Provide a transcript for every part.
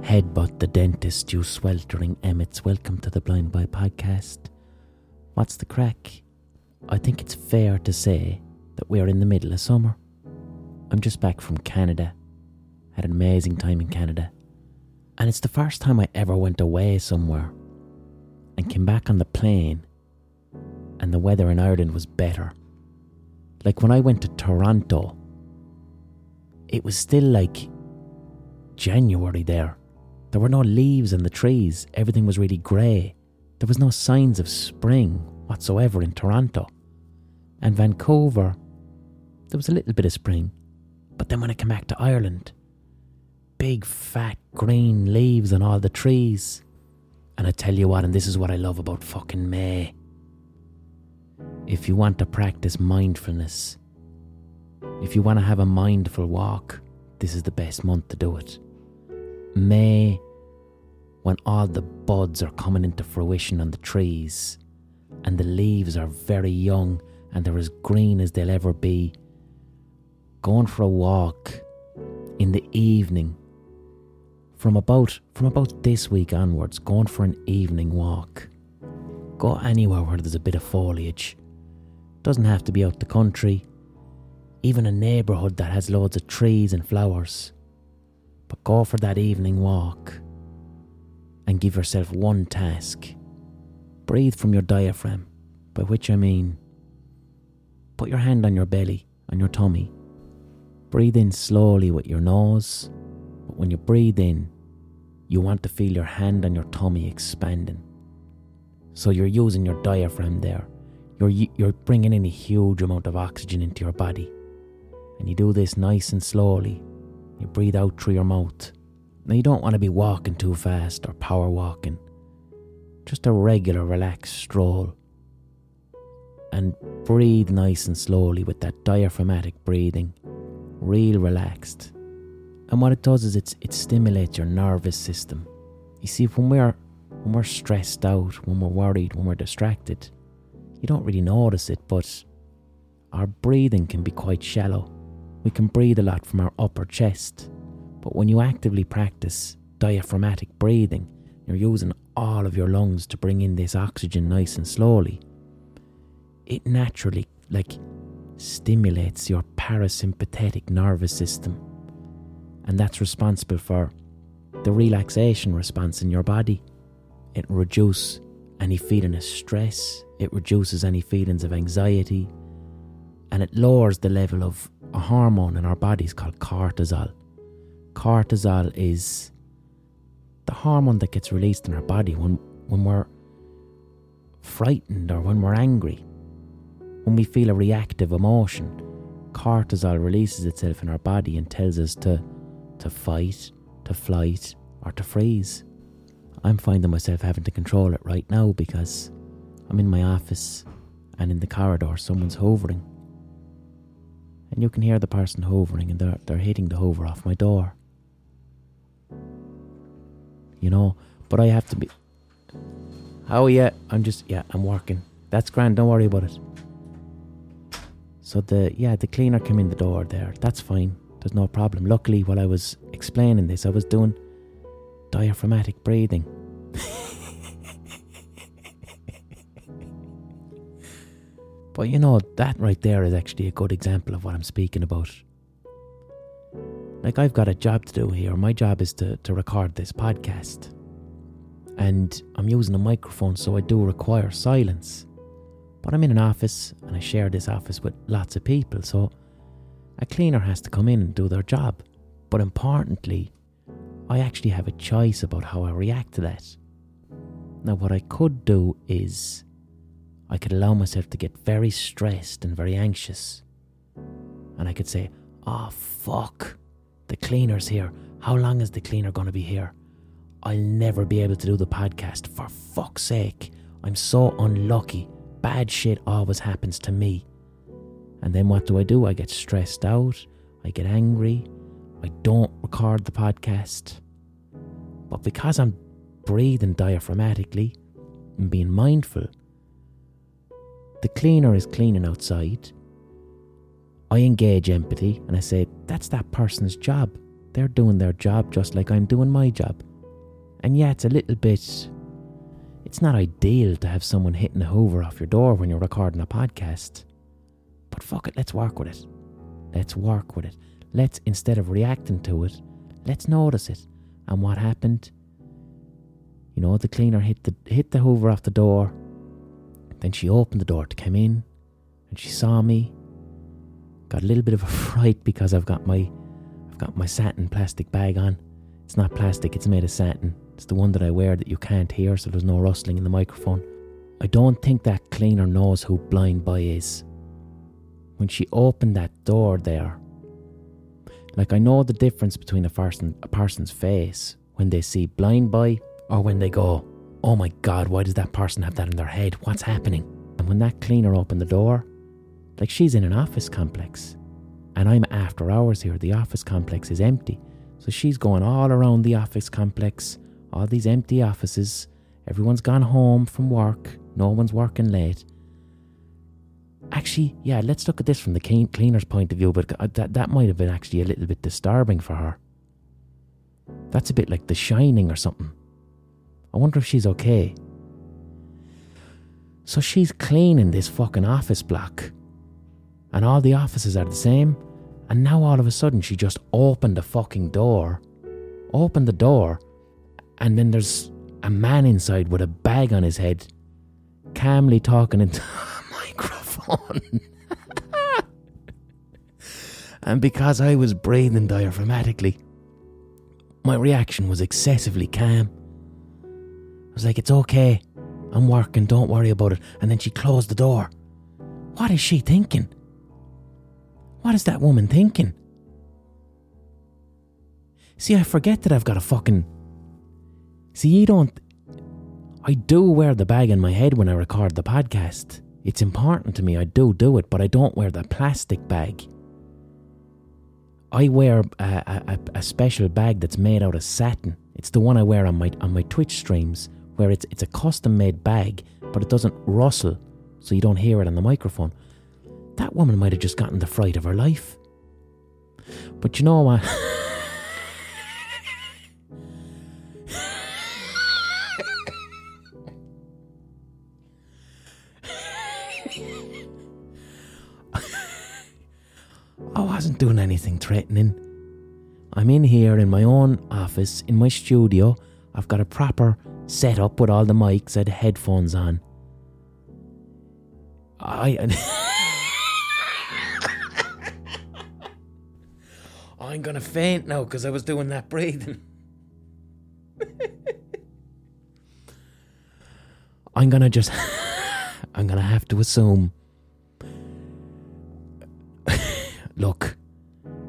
Headbutt the dentist, you sweltering emmets. Welcome to the Blind Boy podcast. What's the crack? I think it's fair to say that we're in the middle of summer. I'm just back from Canada. Had an amazing time in Canada. And it's the first time I ever went away somewhere and came back on the plane and the weather in Ireland was better. Like when I went to Toronto, it was still like January there. There were no leaves in the trees, everything was really grey. There was no signs of spring whatsoever in Toronto. And Vancouver, there was a little bit of spring. But then when I came back to Ireland, big fat green leaves on all the trees. And I tell you what, and this is what I love about fucking May. If you want to practice mindfulness, if you want to have a mindful walk, this is the best month to do it. May, when all the buds are coming into fruition on the trees and the leaves are very young and they're as green as they'll ever be, going for a walk in the evening. From about from about this week onwards going for an evening walk. Go anywhere where there's a bit of foliage. Doesn't have to be out the country. Even a neighbourhood that has loads of trees and flowers. But go for that evening walk and give yourself one task breathe from your diaphragm by which i mean put your hand on your belly on your tummy Breathe in slowly with your nose, but when you breathe in, you want to feel your hand on your tummy expanding. So you're using your diaphragm there. You're, you're bringing in a huge amount of oxygen into your body. And you do this nice and slowly. You breathe out through your mouth. Now, you don't want to be walking too fast or power walking. Just a regular, relaxed stroll. And breathe nice and slowly with that diaphragmatic breathing real relaxed. And what it does is it's, it stimulates your nervous system. You see, when we're when we're stressed out, when we're worried, when we're distracted, you don't really notice it, but our breathing can be quite shallow. We can breathe a lot from our upper chest, but when you actively practice diaphragmatic breathing, you're using all of your lungs to bring in this oxygen nice and slowly. It naturally, like, stimulates your parasympathetic nervous system, and that's responsible for the relaxation response in your body. It reduces any feeling of stress, it reduces any feelings of anxiety, and it lowers the level of a hormone in our bodies called cortisol. Cortisol is the hormone that gets released in our body when, when we're frightened or when we're angry. When we feel a reactive emotion, cortisol releases itself in our body and tells us to, to fight, to flight, or to freeze. I'm finding myself having to control it right now because I'm in my office and in the corridor someone's hovering. And you can hear the person hovering and they're, they're hitting the hover off my door. You know, but I have to be. Oh, yeah, I'm just, yeah, I'm working. That's grand, don't worry about it. So the yeah, the cleaner came in the door there. That's fine. There's no problem. Luckily, while I was explaining this, I was doing diaphragmatic breathing. but you know, that right there is actually a good example of what I'm speaking about. Like, I've got a job to do here. My job is to, to record this podcast. And I'm using a microphone, so I do require silence. But I'm in an office and I share this office with lots of people, so a cleaner has to come in and do their job. But importantly, I actually have a choice about how I react to that. Now, what I could do is I could allow myself to get very stressed and very anxious. And I could say, Oh, fuck, the cleaner's here. How long is the cleaner going to be here? I'll never be able to do the podcast. For fuck's sake, I'm so unlucky bad shit always happens to me. And then what do I do? I get stressed out, I get angry, I don't record the podcast. But because I'm breathing diaphragmatically and being mindful, the cleaner is cleaning outside. I engage empathy and I say, that's that person's job. they're doing their job just like I'm doing my job. And yeah, it's a little bit. It's not ideal to have someone hitting a hoover off your door when you're recording a podcast. But fuck it, let's work with it. Let's work with it. Let's, instead of reacting to it, let's notice it. And what happened? You know, the cleaner hit the hit the hoover off the door. Then she opened the door to come in and she saw me. Got a little bit of a fright because I've got my I've got my satin plastic bag on. It's not plastic, it's made of satin. It's the one that I wear that you can't hear, so there's no rustling in the microphone. I don't think that cleaner knows who Blind Boy is. When she opened that door there, like I know the difference between a person a person's face when they see Blind Boy or when they go, Oh my god, why does that person have that in their head? What's happening? And when that cleaner opened the door, like she's in an office complex. And I'm after hours here. The office complex is empty. So she's going all around the office complex, all these empty offices. Everyone's gone home from work. No one's working late. Actually, yeah, let's look at this from the cleaner's point of view, but that, that might have been actually a little bit disturbing for her. That's a bit like The Shining or something. I wonder if she's okay. So she's cleaning this fucking office block and all the offices are the same. And now all of a sudden she just opened the fucking door, opened the door, and then there's a man inside with a bag on his head, calmly talking into a microphone. and because I was breathing diaphragmatically, my reaction was excessively calm. I was like, it's okay. I'm working, don't worry about it. And then she closed the door. What is she thinking? What is that woman thinking? See, I forget that I've got a fucking. See, you don't. I do wear the bag in my head when I record the podcast. It's important to me, I do do it, but I don't wear the plastic bag. I wear a, a, a special bag that's made out of satin. It's the one I wear on my on my Twitch streams, where it's it's a custom made bag, but it doesn't rustle, so you don't hear it on the microphone. That woman might have just gotten the fright of her life. But you know what? I wasn't doing anything threatening. I'm in here in my own office, in my studio. I've got a proper setup with all the mics, and headphones on. I. I'm gonna faint now because I was doing that breathing. I'm gonna just. I'm gonna have to assume. Look,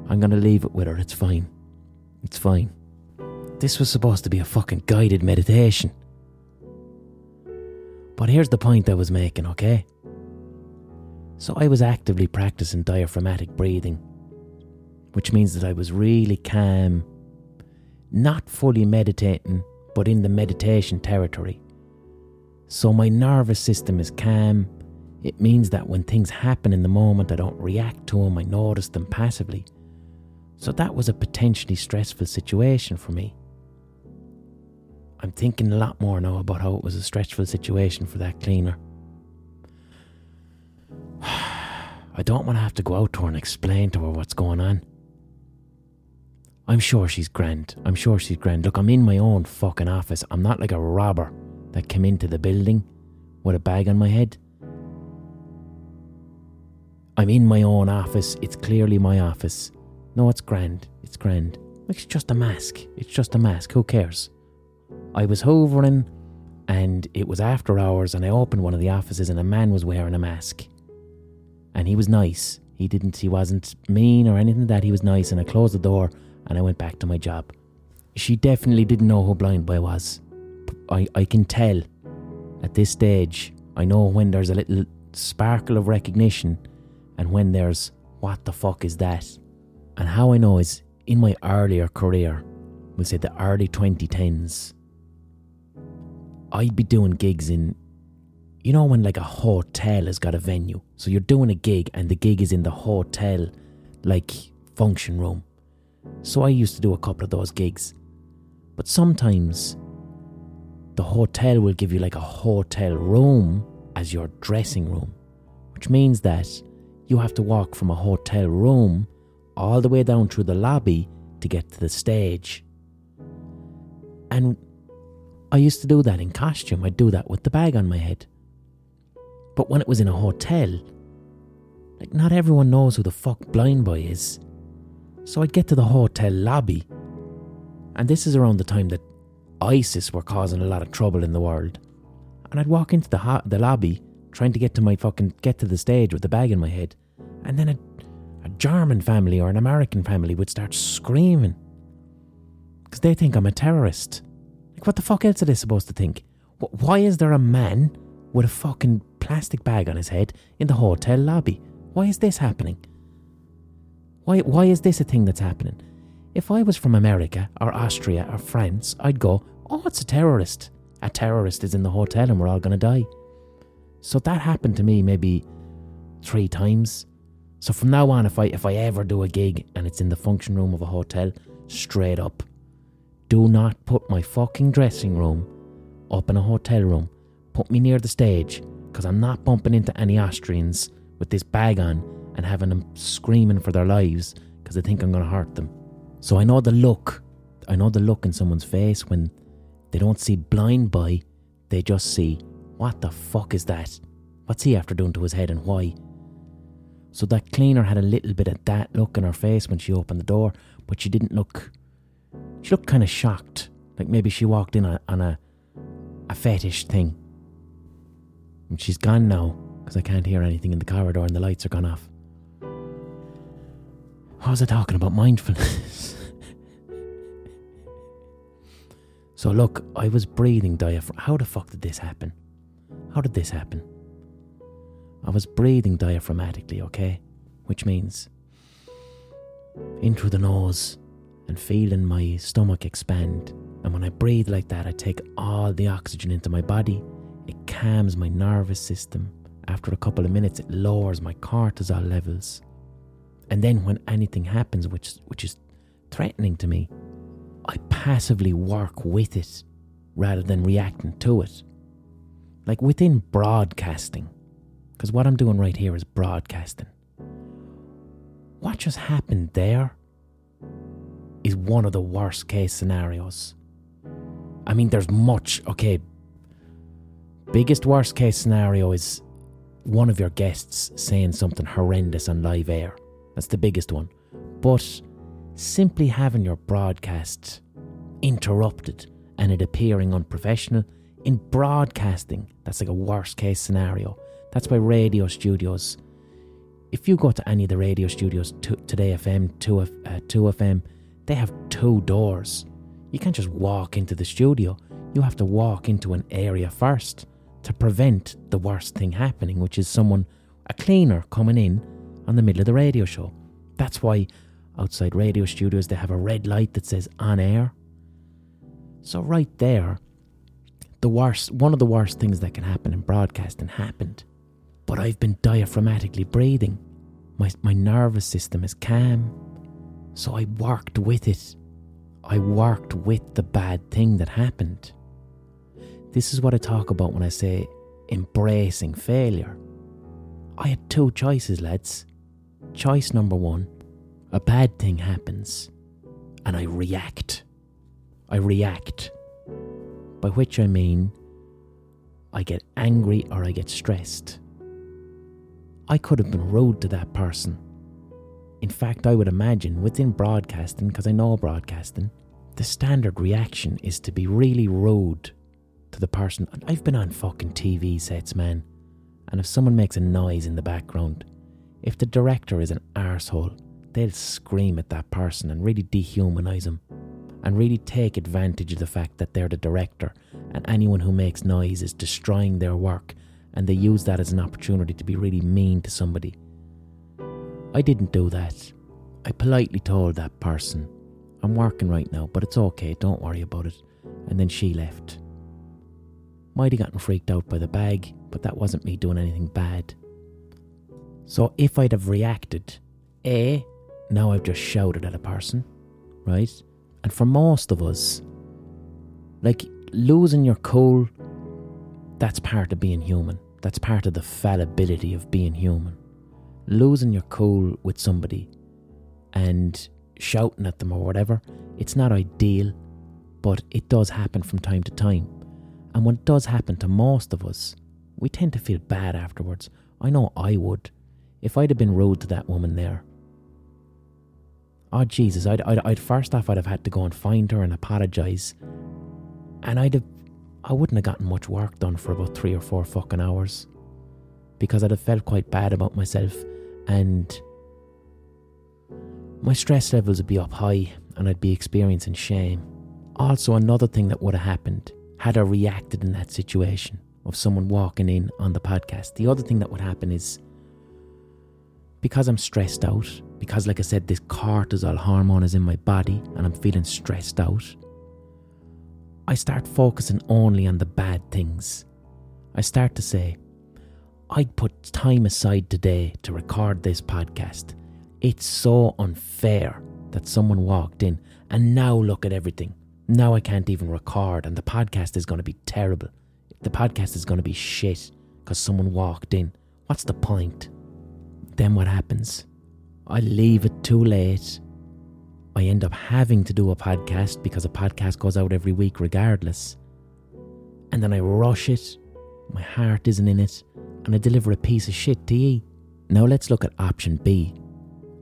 I'm gonna leave it with her. It's fine. It's fine. This was supposed to be a fucking guided meditation. But here's the point I was making, okay? So I was actively practicing diaphragmatic breathing which means that I was really calm, not fully meditating, but in the meditation territory. So my nervous system is calm. It means that when things happen in the moment, I don't react to them, I notice them passively. So that was a potentially stressful situation for me. I'm thinking a lot more now about how it was a stressful situation for that cleaner. I don't want to have to go out to her and explain to her what's going on. I'm sure she's grand. I'm sure she's grand. Look, I'm in my own fucking office. I'm not like a robber that came into the building with a bag on my head. I'm in my own office. It's clearly my office. No, it's grand. It's grand. It's just a mask. It's just a mask. Who cares? I was hovering and it was after hours and I opened one of the offices and a man was wearing a mask. And he was nice. He didn't he wasn't mean or anything like that. He was nice and I closed the door and I went back to my job. She definitely didn't know who Blind Boy was. I, I can tell at this stage, I know when there's a little sparkle of recognition and when there's what the fuck is that? And how I know is in my earlier career, we'll say the early 2010s, I'd be doing gigs in, you know, when like a hotel has got a venue. So you're doing a gig and the gig is in the hotel, like function room So I used to do a couple of those gigs. But sometimes the hotel will give you like a hotel room as your dressing room, which means that you have to walk from a hotel room all the way down through the lobby to get to the stage. And I used to do that in costume. I'd do that with the bag on my head. But when it was in a hotel, like not everyone knows who the fuck Blind Boy is. So I'd get to the hotel lobby, and this is around the time that ISIS were causing a lot of trouble in the world. And I'd walk into the ho- the lobby trying to get to my fucking get to the stage with the bag in my head, and then a, a German family or an American family would start screaming because they think I'm a terrorist. Like, what the fuck else are they supposed to think? Why is there a man with a fucking plastic bag on his head in the hotel lobby? Why is this happening? Why, why is this a thing that's happening? If I was from America or Austria or France, I'd go, oh, it's a terrorist. A terrorist is in the hotel and we're all going to die. So that happened to me maybe three times. So from now on, if I if I ever do a gig and it's in the function room of a hotel, straight up, do not put my fucking dressing room up in a hotel room. Put me near the stage, because I'm not bumping into any Austrians with this bag on and having them screaming for their lives because they think I'm going to hurt them. So I know the look. I know the look in someone's face when they don't see Blind Boy, they just see, what the fuck is that? What's he after doing to his head and why? So that cleaner had a little bit of that look in her face when she opened the door, but she didn't look. She looked kind of shocked, like maybe she walked in on a, a fetish thing. And she's gone now because I can't hear anything in the corridor and the lights are gone off. What was I talking about? Mindfulness. so, look, I was breathing diaphragm. How the fuck did this happen? How did this happen? I was breathing diaphragmatically, okay? Which means in through the nose and feeling my stomach expand. And when I breathe like that, I take all the oxygen into my body. It calms my nervous system. After a couple of minutes, it lowers my cortisol levels. And then when anything happens which which is threatening to me, I passively work with it rather than reacting to it. Like within broadcasting, because what I'm doing right here is broadcasting. What just happened there is one of the worst case scenarios. I mean, there's much, okay. Biggest worst case scenario is one of your guests saying something horrendous on live air. That's the biggest one. But simply having your broadcast interrupted and it appearing unprofessional in broadcasting, that's like a worst case scenario. That's why radio studios, if you go to any of the radio studios, Today FM, 2, uh, 2FM, they have two doors. You can't just walk into the studio, you have to walk into an area first to prevent the worst thing happening, which is someone, a cleaner, coming in on the middle of the radio show. That's why outside radio studios they have a red light that says on air. So right there, the worst one of the worst things that can happen in broadcasting happened. But I've been diaphragmatically breathing. My my nervous system is calm. So I worked with it. I worked with the bad thing that happened. This is what I talk about when I say embracing failure. I had two choices, lads. Choice number one a bad thing happens, and I react. I react. By which I mean, I get angry or I get stressed. I could have been rude to that person. In fact, I would imagine within broadcasting, because I know broadcasting, the standard reaction is to be really rude to the person. I've been on fucking TV sets, man, and if someone makes a noise in the background, if the director is an arsehole, they'll scream at that person and really dehumanise them and really take advantage of the fact that they're the director and anyone who makes noise is destroying their work and they use that as an opportunity to be really mean to somebody. I didn't do that. I politely told that person, I'm working right now, but it's okay, don't worry about it. And then she left. Might have gotten freaked out by the bag, but that wasn't me doing anything bad. So if I'd have reacted, A, now I've just shouted at a person, right? And for most of us, like losing your cool, that's part of being human. That's part of the fallibility of being human. Losing your cool with somebody and shouting at them or whatever, it's not ideal, but it does happen from time to time. And when it does happen to most of us, we tend to feel bad afterwards. I know I would. If I'd have been rude to that woman there, oh Jesus, I'd, I'd, I'd first off I'd have had to go and find her and apologise, and I'd have, I wouldn't have gotten much work done for about three or four fucking hours, because I'd have felt quite bad about myself, and my stress levels would be up high, and I'd be experiencing shame. Also, another thing that would have happened had I reacted in that situation of someone walking in on the podcast. The other thing that would happen is because I'm stressed out, because, like I said, this cortisol hormone is in my body and I'm feeling stressed out, I start focusing only on the bad things. I start to say, I'd put time aside today to record this podcast. It's so unfair that someone walked in and now look at everything. Now I can't even record and the podcast is going to be terrible. The podcast is going to be shit because someone walked in. What's the point? Then what happens? I leave it too late. I end up having to do a podcast because a podcast goes out every week regardless. And then I rush it. My heart isn't in it. And I deliver a piece of shit to you. Now let's look at option B.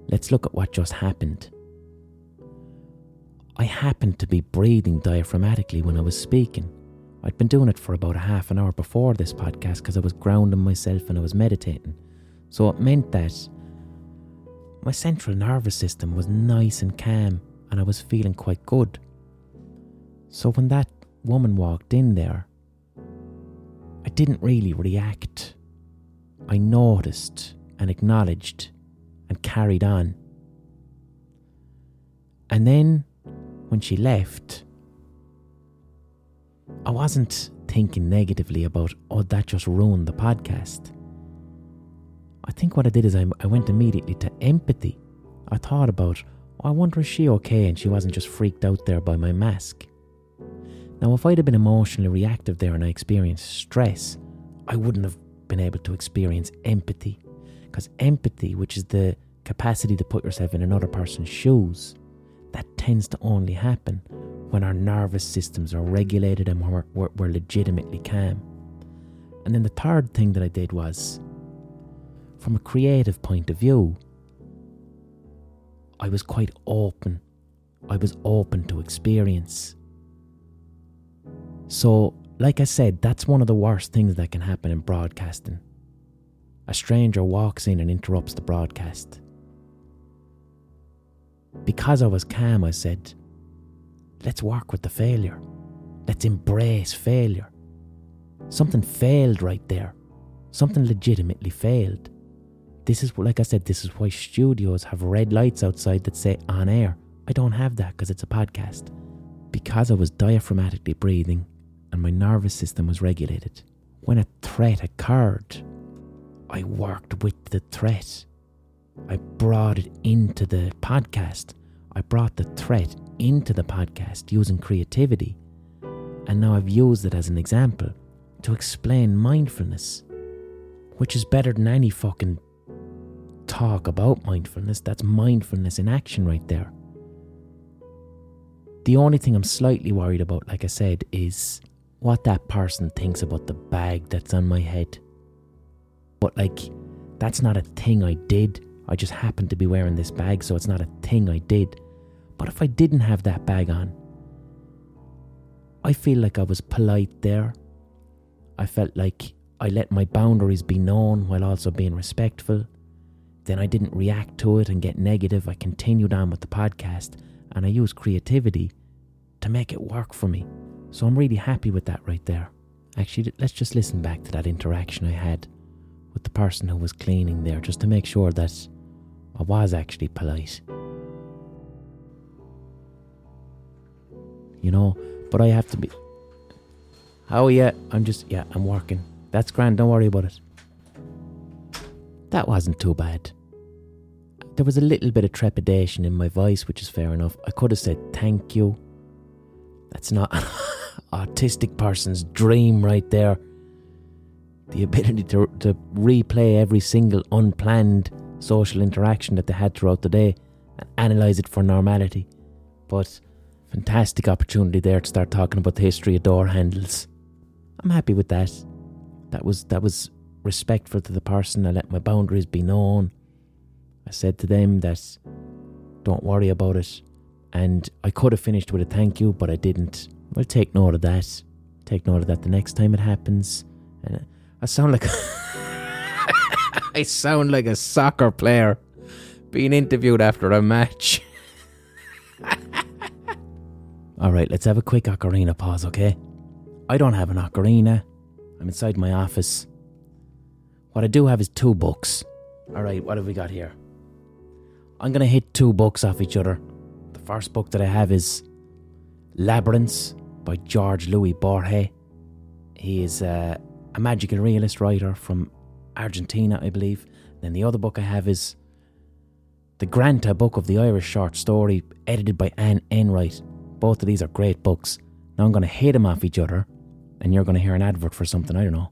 Let's look at what just happened. I happened to be breathing diaphragmatically when I was speaking. I'd been doing it for about a half an hour before this podcast because I was grounding myself and I was meditating. So it meant that my central nervous system was nice and calm and I was feeling quite good. So when that woman walked in there, I didn't really react. I noticed and acknowledged and carried on. And then when she left, I wasn't thinking negatively about, oh, that just ruined the podcast. I think what I did is I, I went immediately to empathy. I thought about, oh, I wonder is she okay and she wasn't just freaked out there by my mask. Now, if I'd have been emotionally reactive there and I experienced stress, I wouldn't have been able to experience empathy. Because empathy, which is the capacity to put yourself in another person's shoes, that tends to only happen when our nervous systems are regulated and we're, we're, we're legitimately calm. And then the third thing that I did was from a creative point of view, I was quite open. I was open to experience. So, like I said, that's one of the worst things that can happen in broadcasting. A stranger walks in and interrupts the broadcast. Because I was calm, I said, let's work with the failure. Let's embrace failure. Something failed right there. Something legitimately failed. This is, like I said, this is why studios have red lights outside that say on air. I don't have that because it's a podcast. Because I was diaphragmatically breathing and my nervous system was regulated. When a threat occurred, I worked with the threat. I brought it into the podcast. I brought the threat into the podcast using creativity. And now I've used it as an example to explain mindfulness, which is better than any fucking talk about mindfulness. That's mindfulness in action right there. The only thing I'm slightly worried about, like I said, is what that person thinks about the bag that's on my head. But, like, that's not a thing I did. I just happened to be wearing this bag, so it's not a thing I did. But if I didn't have that bag on, I feel like I was polite there. I felt like I let my boundaries be known while also being respectful. Then I didn't react to it and get negative. I continued on with the podcast and I used creativity to make it work for me. So I'm really happy with that right there. Actually, let's just listen back to that interaction I had with the person who was cleaning there just to make sure that I was actually polite. You know, but I have to be. Oh, yeah, I'm just, yeah, I'm working. That's grand, don't worry about it. That wasn't too bad there was a little bit of trepidation in my voice, which is fair enough. I could have said thank you. That's not an autistic person's dream right there. The ability to, to replay every single unplanned social interaction that they had throughout the day and analyse it for normality. But fantastic opportunity there to start talking about the history of door handles. I'm happy with that. That was that was respectful to the person. I let my boundaries be known. I said to them that don't worry about it. And I could have finished with a thank you, but I didn't. I'll take note of that. Take note of that the next time it happens. And I sound like I sound like a soccer player being interviewed after a match. All right, let's have a quick ocarina pause, okay? I don't have an ocarina. I'm inside my office. What I do have is two books. All right, what have we got here? I'm to hit two books off each other. The first book that I have is Labyrinths by Jorge Luis Borges. He is uh, a magical realist writer from Argentina, I believe. Then the other book I have is The Granta Book of the Irish Short Story, edited by Anne Enright. Both of these are great books. Now I'm going to hit them off each other, and you're going to hear an advert for something, I don't know.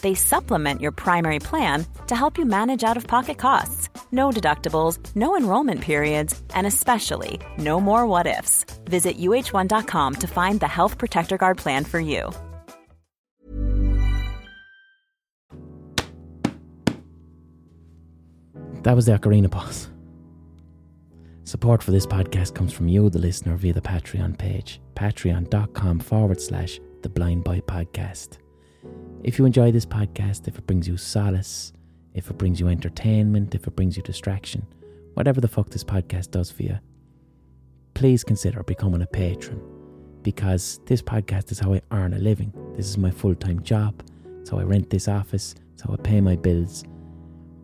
they supplement your primary plan to help you manage out of pocket costs. No deductibles, no enrollment periods, and especially no more what ifs. Visit uh1.com to find the Health Protector Guard plan for you. That was the Ocarina Pause. Support for this podcast comes from you, the listener, via the Patreon page, patreon.com forward slash the Blind Boy Podcast. If you enjoy this podcast, if it brings you solace, if it brings you entertainment, if it brings you distraction, whatever the fuck this podcast does for you, please consider becoming a patron because this podcast is how I earn a living. This is my full time job. It's how I rent this office. It's how I pay my bills.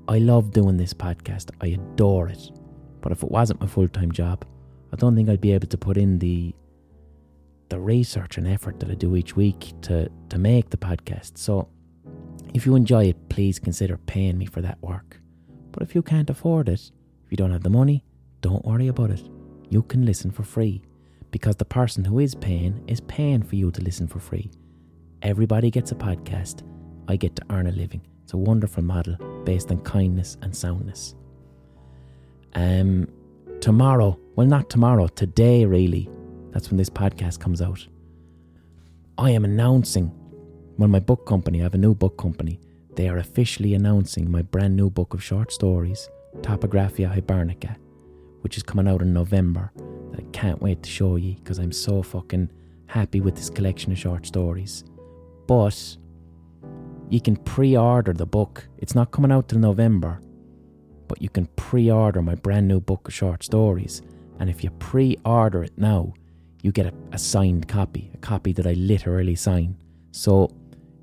I love doing this podcast. I adore it. But if it wasn't my full time job, I don't think I'd be able to put in the the research and effort that I do each week to, to make the podcast. So if you enjoy it, please consider paying me for that work. But if you can't afford it, if you don't have the money, don't worry about it. You can listen for free because the person who is paying is paying for you to listen for free. Everybody gets a podcast. I get to earn a living. It's a wonderful model based on kindness and soundness. Um, tomorrow, well, not tomorrow, today, really, that's when this podcast comes out. I am announcing, when my book company, I have a new book company. They are officially announcing my brand new book of short stories, Topographia Hibernica, which is coming out in November. That I can't wait to show you because I'm so fucking happy with this collection of short stories. But you can pre order the book. It's not coming out till November, but you can pre order my brand new book of short stories. And if you pre order it now, you get a, a signed copy, a copy that I literally sign. So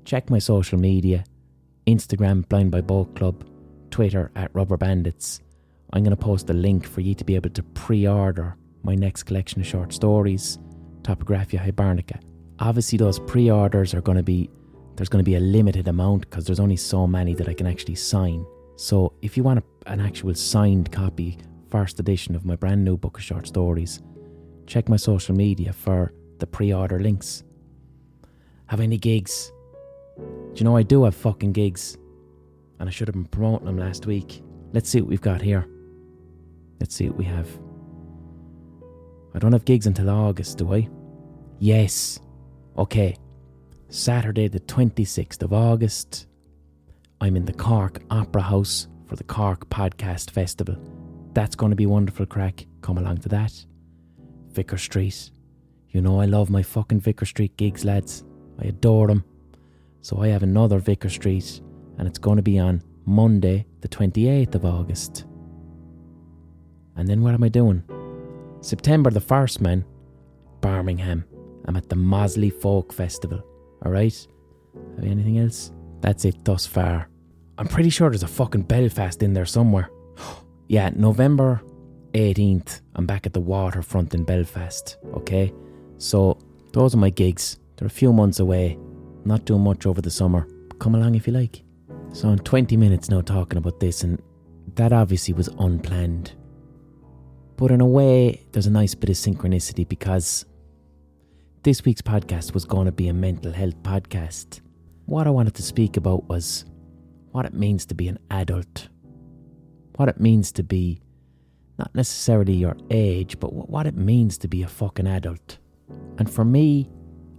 check my social media Instagram, Blind Boy Boat Club, Twitter at Rubberbandits. I'm going to post a link for you to be able to pre order my next collection of short stories, Topographia Hibernica. Obviously, those pre orders are going to be, there's going to be a limited amount because there's only so many that I can actually sign. So, if you want a, an actual signed copy, first edition of my brand new book of short stories, check my social media for the pre order links. Have any gigs? Do you know I do have fucking gigs? and I should have been promoting them last week. Let's see what we've got here. Let's see what we have. I don't have gigs until August, do I? Yes. Okay. Saturday, the 26th of August, I'm in the Cork Opera House for the Cork Podcast Festival. That's going to be wonderful crack. Come along to that. Vicar Street. You know I love my fucking Vicar Street gigs, lads. I adore them. So I have another Vicar Street, and it's going to be on Monday, the 28th of August. And then what am I doing? September the 1st, man. Birmingham. I'm at the Moseley Folk Festival. Alright? Have you anything else? That's it thus far. I'm pretty sure there's a fucking Belfast in there somewhere. yeah, November 18th, I'm back at the waterfront in Belfast. Okay? So, those are my gigs. They're a few months away. Not doing much over the summer. Come along if you like. So, I'm 20 minutes now talking about this, and that obviously was unplanned. But in a way, there's a nice bit of synchronicity because this week's podcast was going to be a mental health podcast. What I wanted to speak about was what it means to be an adult, what it means to be not necessarily your age, but what it means to be a fucking adult. And for me,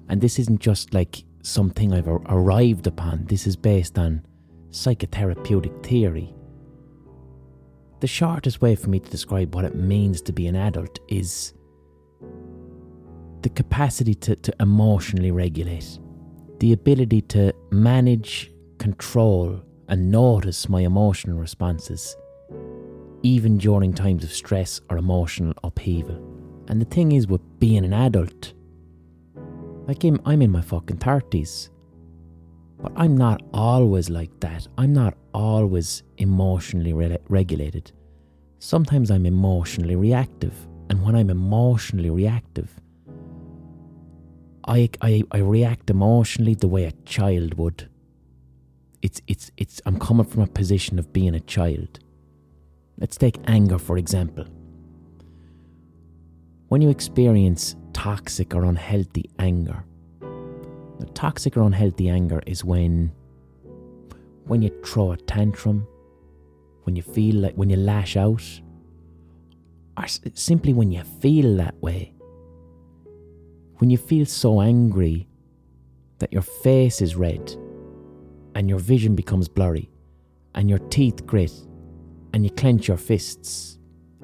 and this isn't just like something I've arrived upon, this is based on psychotherapeutic theory. The shortest way for me to describe what it means to be an adult is the capacity to, to emotionally regulate, the ability to manage, control, and notice my emotional responses, even during times of stress or emotional upheaval. And the thing is, with being an adult, like I'm, I'm in my fucking 30s, but I'm not always like that. I'm not always emotionally re- regulated. Sometimes I'm emotionally reactive. And when I'm emotionally reactive, I, I, I react emotionally the way a child would. It's, it's, it's, I'm coming from a position of being a child. Let's take anger, for example. When you experience toxic or unhealthy anger, the toxic or unhealthy anger is when when you throw a tantrum, when you feel like when you lash out, or simply when you feel that way. When you feel so angry that your face is red and your vision becomes blurry and your teeth grit and you clench your fists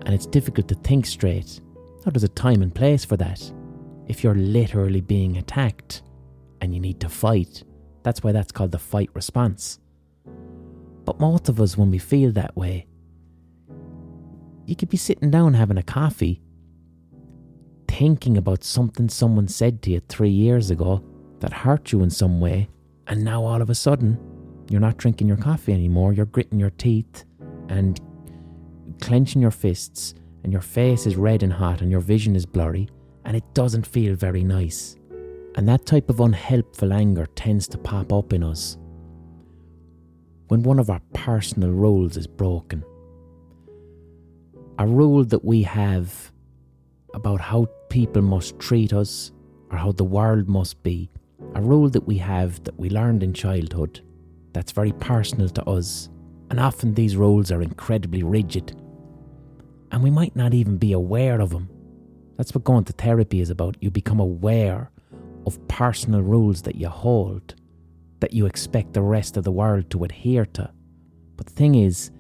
and it's difficult to think straight. Now, there's a time and place for that. If you're literally being attacked and you need to fight, that's why that's called the fight response. But most of us, when we feel that way, you could be sitting down having a coffee thinking about something someone said to you three years ago that hurt you in some way, and now all of a sudden you're not drinking your coffee anymore, you're gritting your teeth and clenching your fists, and your face is red and hot, and your vision is blurry, and it doesn't feel very nice. And that type of unhelpful anger tends to pop up in us when one of our personal rules is broken. A rule that we have about how people must treat us or how the world must be. A rule that we have that we learned in childhood that's very personal to us. And often these rules are incredibly rigid. And we might not even be aware of them. That's what going to therapy is about. You become aware of personal rules that you hold, that you expect the rest of the world to adhere to. But the thing is,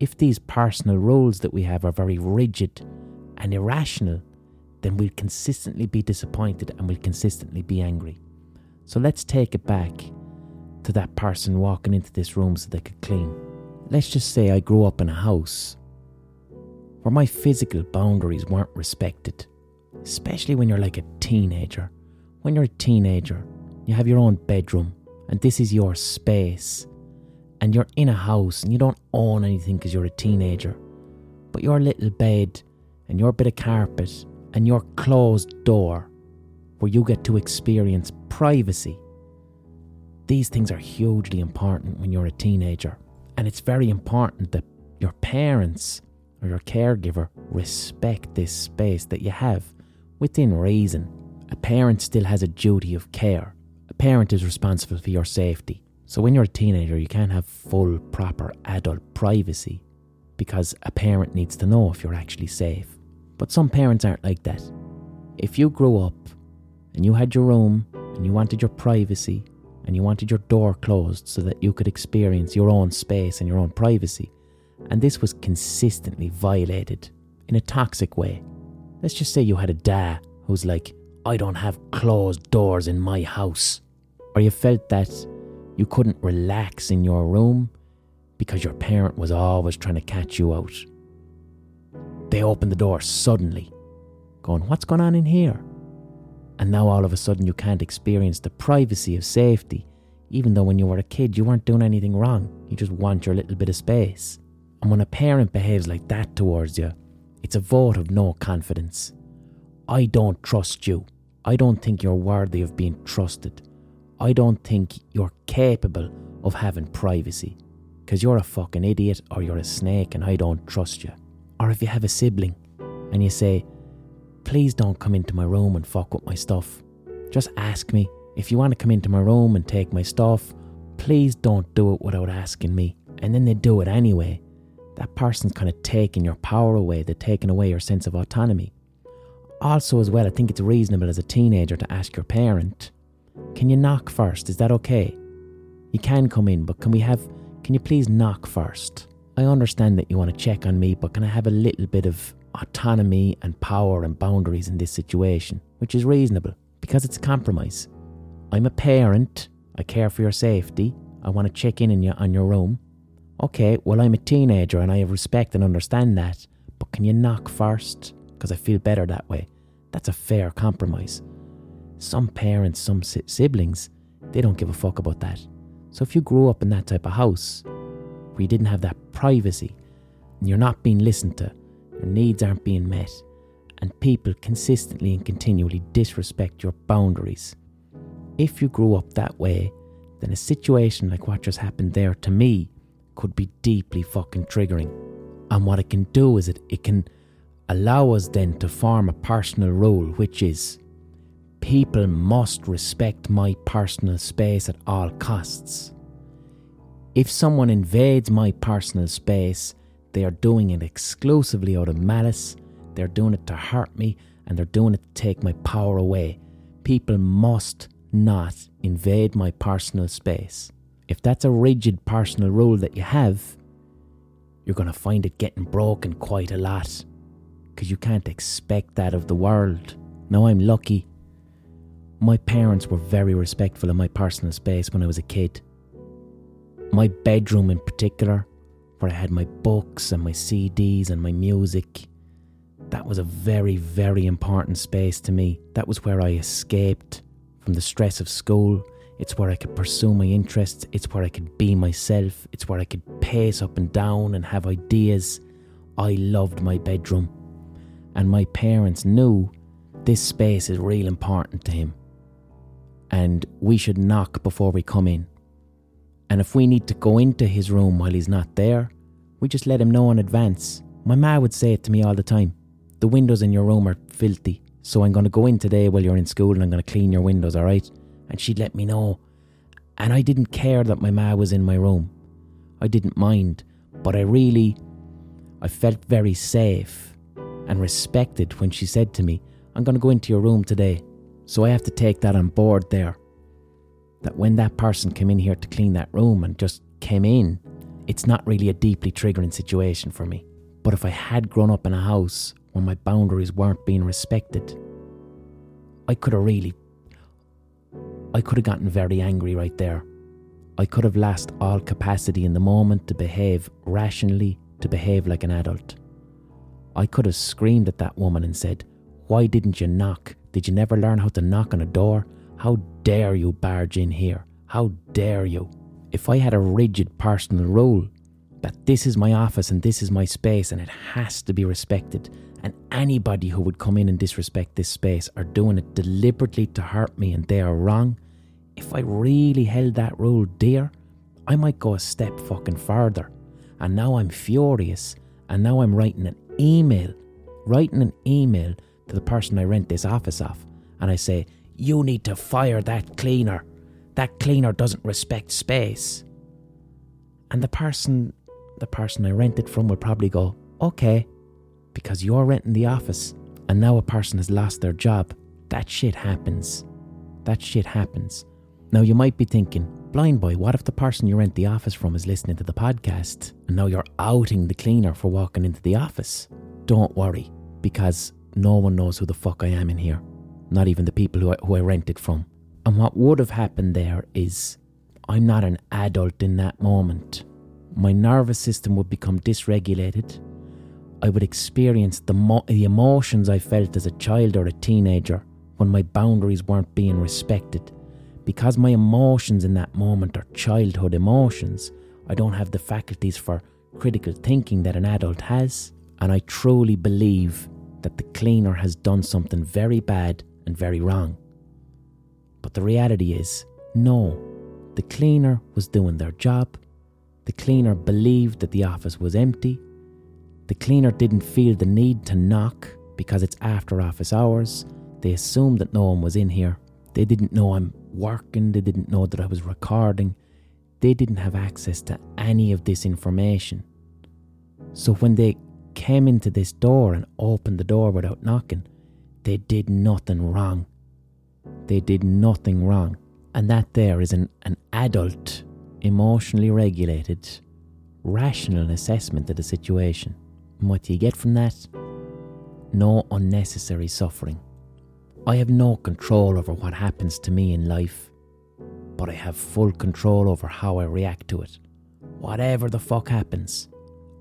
if these personal rules that we have are very rigid and irrational, then we'll consistently be disappointed and we'll consistently be angry. So let's take it back to that person walking into this room so they could clean. Let's just say I grew up in a house where my physical boundaries weren't respected, especially when you're like a teenager. When you're a teenager, you have your own bedroom and this is your space, and you're in a house and you don't own anything because you're a teenager, but your little bed and your bit of carpet and your closed door where you get to experience privacy. These things are hugely important when you're a teenager, and it's very important that your parents or your caregiver respect this space that you have within reason. A parent still has a duty of care. A parent is responsible for your safety. So when you're a teenager, you can't have full, proper adult privacy because a parent needs to know if you're actually safe. But some parents aren't like that. If you grew up and you had your room and you wanted your privacy and you wanted your door closed so that you could experience your own space and your own privacy, and this was consistently violated in a toxic way. Let's just say you had a dad who's like, I don't have closed doors in my house. Or you felt that you couldn't relax in your room because your parent was always trying to catch you out. They opened the door suddenly, going, What's going on in here? And now all of a sudden you can't experience the privacy of safety, even though when you were a kid you weren't doing anything wrong. You just want your little bit of space. And when a parent behaves like that towards you, it's a vote of no confidence. I don't trust you. I don't think you're worthy of being trusted. I don't think you're capable of having privacy. Because you're a fucking idiot or you're a snake and I don't trust you. Or if you have a sibling and you say, please don't come into my room and fuck with my stuff. Just ask me. If you want to come into my room and take my stuff, please don't do it without asking me. And then they do it anyway. That person's kind of taking your power away, they're taking away your sense of autonomy. Also, as well, I think it's reasonable as a teenager to ask your parent, Can you knock first? Is that okay? You can come in, but can we have, can you please knock first? I understand that you want to check on me, but can I have a little bit of autonomy and power and boundaries in this situation? Which is reasonable because it's a compromise. I'm a parent, I care for your safety, I want to check in on you on your room. Okay, well, I'm a teenager and I have respect and understand that, but can you knock first? Because I feel better that way. That's a fair compromise. Some parents, some siblings, they don't give a fuck about that. So if you grew up in that type of house where you didn't have that privacy and you're not being listened to, your needs aren't being met, and people consistently and continually disrespect your boundaries, if you grew up that way, then a situation like what just happened there to me could be deeply fucking triggering. And what it can do is it, it can allow us then to form a personal rule, which is people must respect my personal space at all costs. If someone invades my personal space, they are doing it exclusively out of malice, they're doing it to hurt me, and they're doing it to take my power away. People must not invade my personal space. If that's a rigid personal rule that you have, you're going to find it getting broken quite a lot because you can't expect that of the world. Now, I'm lucky. My parents were very respectful of my personal space when I was a kid. My bedroom, in particular, where I had my books and my CDs and my music, that was a very, very important space to me. That was where I escaped from the stress of school. It's where I could pursue my interests. It's where I could be myself. It's where I could pace up and down and have ideas. I loved my bedroom and my parents knew this space is real important to him and we should knock before we come in. And if we need to go into his room while he's not there, we just let him know in advance. My ma would say it to me all the time The windows in your room are filthy, so I'm going to go in today while you're in school and I'm going to clean your windows, alright? And she'd let me know. And I didn't care that my ma was in my room. I didn't mind, but I really, I felt very safe and respected when she said to me, I'm going to go into your room today. So I have to take that on board there. That when that person came in here to clean that room and just came in, it's not really a deeply triggering situation for me. But if I had grown up in a house where my boundaries weren't being respected, I could have really. I could have gotten very angry right there. I could have lost all capacity in the moment to behave rationally, to behave like an adult. I could have screamed at that woman and said, Why didn't you knock? Did you never learn how to knock on a door? How dare you barge in here? How dare you? If I had a rigid personal rule that this is my office and this is my space and it has to be respected, and anybody who would come in and disrespect this space are doing it deliberately to hurt me and they are wrong, if I really held that rule dear, I might go a step fucking further. And now I'm furious, and now I'm writing an email, writing an email to the person I rent this office off, and I say, You need to fire that cleaner. That cleaner doesn't respect space. And the person the person I rented from will probably go, okay, because you're renting the office and now a person has lost their job. That shit happens. That shit happens. Now you might be thinking, Blind Boy, what if the person you rent the office from is listening to the podcast and now you're outing the cleaner for walking into the office? Don't worry, because no one knows who the fuck I am in here. Not even the people who I, who I from. And what would have happened there is I'm not an adult in that moment my nervous system would become dysregulated. I would experience the, mo- the emotions I felt as a child or a teenager when my boundaries weren't being respected. Because my emotions in that moment are childhood emotions, I don't have the faculties for critical thinking that an adult has. And I truly believe that the cleaner has done something very bad and very wrong. But the reality is, no, the cleaner was doing their job the cleaner believed that the office was empty. The cleaner didn't feel the need to knock because it's after office hours. They assumed that no one was in here. They didn't know I'm working. They didn't know that I was recording. They didn't have access to any of this information. So when they came into this door and opened the door without knocking, they did nothing wrong. They did nothing wrong. And that there is an, an adult emotionally regulated, rational assessment of the situation. And what do you get from that? No unnecessary suffering. I have no control over what happens to me in life, but I have full control over how I react to it. Whatever the fuck happens,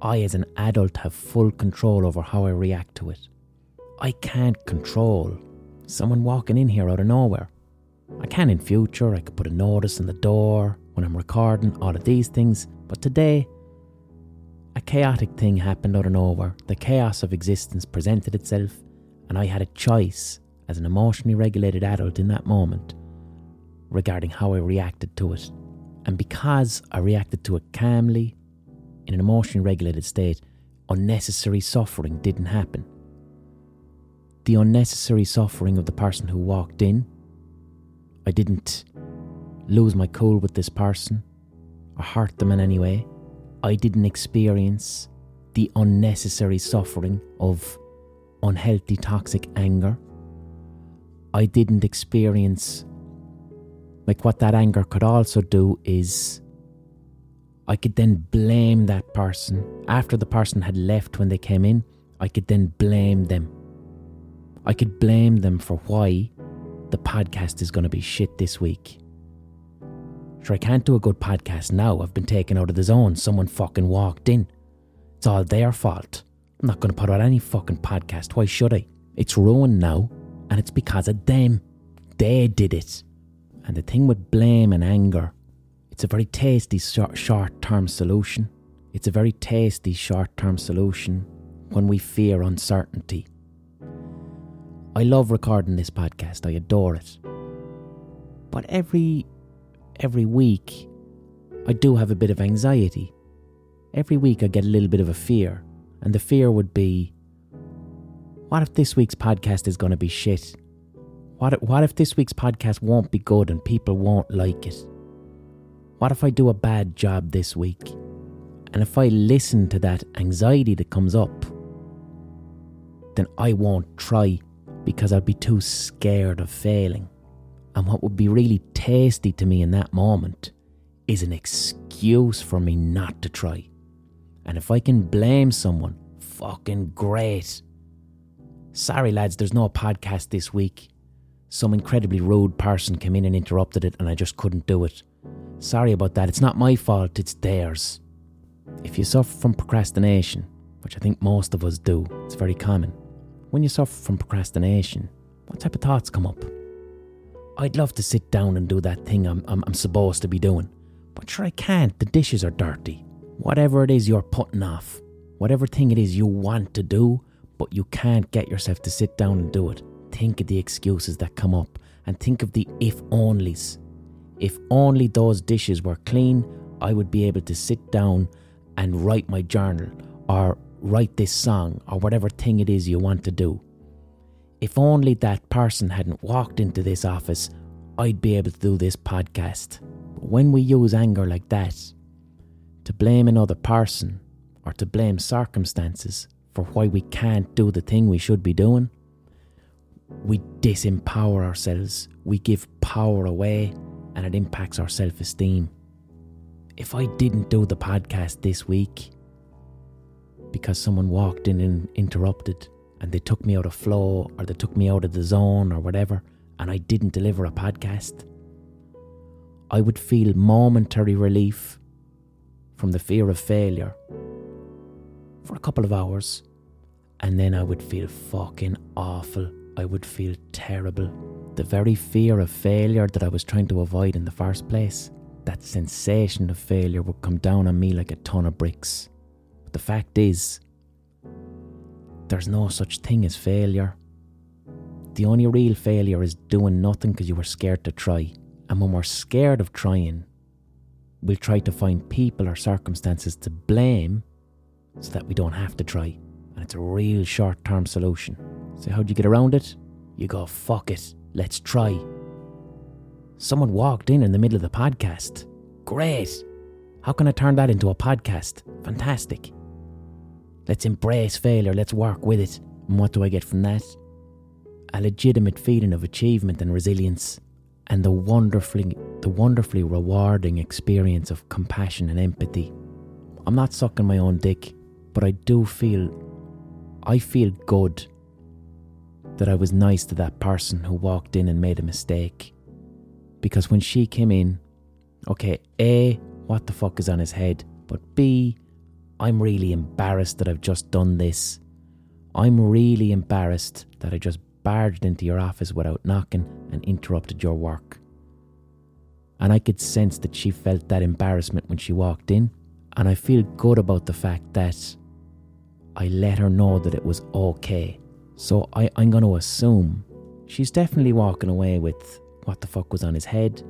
I as an adult have full control over how I react to it. I can't control someone walking in here out of nowhere. I can in future, I could put a notice in the door, when I'm recording, all of these things. But today, a chaotic thing happened out of nowhere. The chaos of existence presented itself, and I had a choice as an emotionally regulated adult in that moment regarding how I reacted to it. And because I reacted to it calmly, in an emotionally regulated state, unnecessary suffering didn't happen. The unnecessary suffering of the person who walked in, I didn't lose my cool with this person or hurt them in any way. I didn't experience the unnecessary suffering of unhealthy, toxic anger. I didn't experience, like, what that anger could also do is I could then blame that person. After the person had left when they came in, I could then blame them. I could blame them for why the podcast is going to be shit this week. Sure, I can't do a good podcast now. I've been taken out of the zone. Someone fucking walked in. It's all their fault. I'm not going to put out any fucking podcast. Why should I? It's ruined now, and it's because of them. They did it. And the thing with blame and anger, it's a very tasty short term solution. It's a very tasty short term solution when we fear uncertainty. I love recording this podcast, I adore it. But every every week, I do have a bit of anxiety. Every week, I get a little bit of a fear, and the fear would be what if this week's podcast is going to be shit? What if, what if this week's podcast won't be good and people won't like it? What if I do a bad job this week? And if I listen to that anxiety that comes up, then I won't try because I'd be too scared of failing. And what would be really tasty to me in that moment is an excuse for me not to try. And if I can blame someone, fucking great. Sorry, lads, there's no podcast this week. Some incredibly rude person came in and interrupted it, and I just couldn't do it. Sorry about that. It's not my fault, it's theirs. If you suffer from procrastination, which I think most of us do, it's very common. When you suffer from procrastination, what type of thoughts come up? I'd love to sit down and do that thing I'm, I'm, I'm supposed to be doing. But sure, I can't. The dishes are dirty. Whatever it is you're putting off, whatever thing it is you want to do, but you can't get yourself to sit down and do it, think of the excuses that come up and think of the if onlys. If only those dishes were clean, I would be able to sit down and write my journal or write this song or whatever thing it is you want to do. If only that person hadn't walked into this office I'd be able to do this podcast. But when we use anger like that to blame another person or to blame circumstances for why we can't do the thing we should be doing, we disempower ourselves, we give power away, and it impacts our self esteem. If I didn't do the podcast this week because someone walked in and interrupted and they took me out of flow or they took me out of the zone or whatever, and I didn't deliver a podcast, I would feel momentary relief from the fear of failure for a couple of hours, and then I would feel fucking awful. I would feel terrible. The very fear of failure that I was trying to avoid in the first place, that sensation of failure would come down on me like a ton of bricks. The fact is, there's no such thing as failure. The only real failure is doing nothing because you were scared to try. And when we're scared of trying, we'll try to find people or circumstances to blame so that we don't have to try. And it's a real short term solution. So, how'd you get around it? You go, fuck it, let's try. Someone walked in in the middle of the podcast. Great. How can I turn that into a podcast? Fantastic. Let's embrace failure, let's work with it. And what do I get from that? A legitimate feeling of achievement and resilience, and the wonderfully, the wonderfully rewarding experience of compassion and empathy. I'm not sucking my own dick, but I do feel, I feel good that I was nice to that person who walked in and made a mistake. Because when she came in, okay, A, what the fuck is on his head? But B, I'm really embarrassed that I've just done this. I'm really embarrassed that I just barged into your office without knocking and interrupted your work. And I could sense that she felt that embarrassment when she walked in, and I feel good about the fact that I let her know that it was okay. So I, I'm going to assume she's definitely walking away with what the fuck was on his head.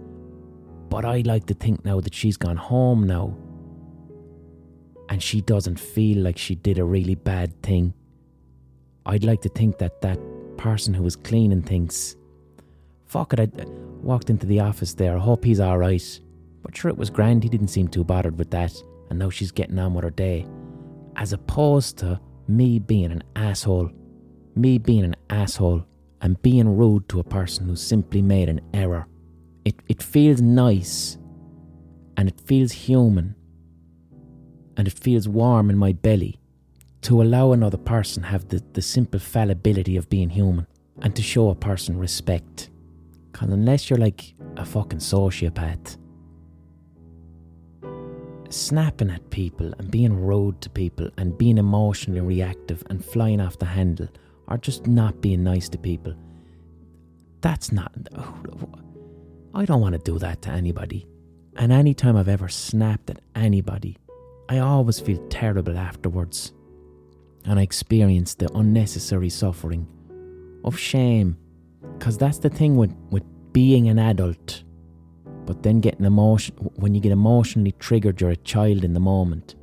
But I like to think now that she's gone home now and she doesn't feel like she did a really bad thing. I'd like to think that that person who was cleaning thinks, fuck it, I walked into the office there, I hope he's alright. But sure, it was grand, he didn't seem too bothered with that, and now she's getting on with her day. As opposed to me being an asshole. Me being an asshole and being rude to a person who simply made an error. It, it feels nice and it feels human and it feels warm in my belly to allow another person have the, the simple fallibility of being human and to show a person respect. Because unless you're like a fucking sociopath, snapping at people and being rude to people and being emotionally reactive and flying off the handle or just not being nice to people, that's not. I don't want to do that to anybody. And anytime I've ever snapped at anybody, I always feel terrible afterwards. And I experience the unnecessary suffering of shame. Because that's the thing with, with being an adult. But then getting emotion when you get emotionally triggered, you're a child in the moment.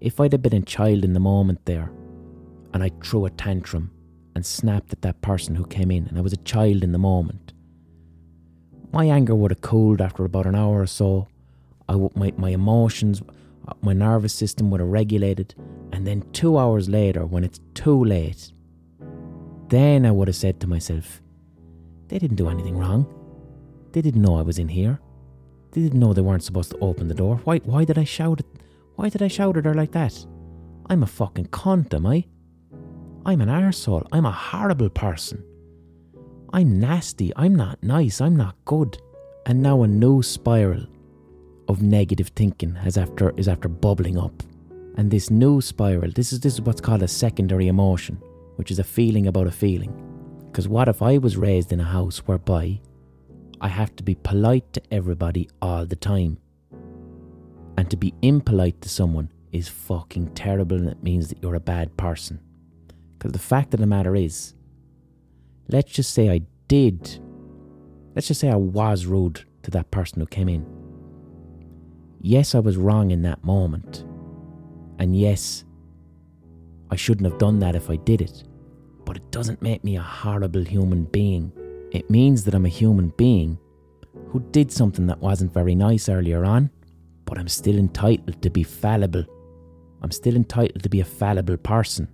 If I'd have been a child in the moment there, and I threw a tantrum and snapped at that person who came in, and I was a child in the moment, my anger would have cooled after about an hour or so. I my, my emotions my nervous system would have regulated, and then two hours later, when it's too late, then I would have said to myself, they didn't do anything wrong. They didn't know I was in here. They didn't know they weren't supposed to open the door. Why, why did I shout at, why did I shout at her like that? I'm a fucking cunt, am I? I'm an arsehole. I'm a horrible person. I'm nasty. I'm not nice. I'm not good. And now a new spiral of negative thinking has after is after bubbling up. And this new spiral, this is this is what's called a secondary emotion, which is a feeling about a feeling. Because what if I was raised in a house whereby I have to be polite to everybody all the time? And to be impolite to someone is fucking terrible and it means that you're a bad person. Because the fact of the matter is, let's just say I did, let's just say I was rude to that person who came in. Yes, I was wrong in that moment. And yes, I shouldn't have done that if I did it. But it doesn't make me a horrible human being. It means that I'm a human being who did something that wasn't very nice earlier on, but I'm still entitled to be fallible. I'm still entitled to be a fallible person.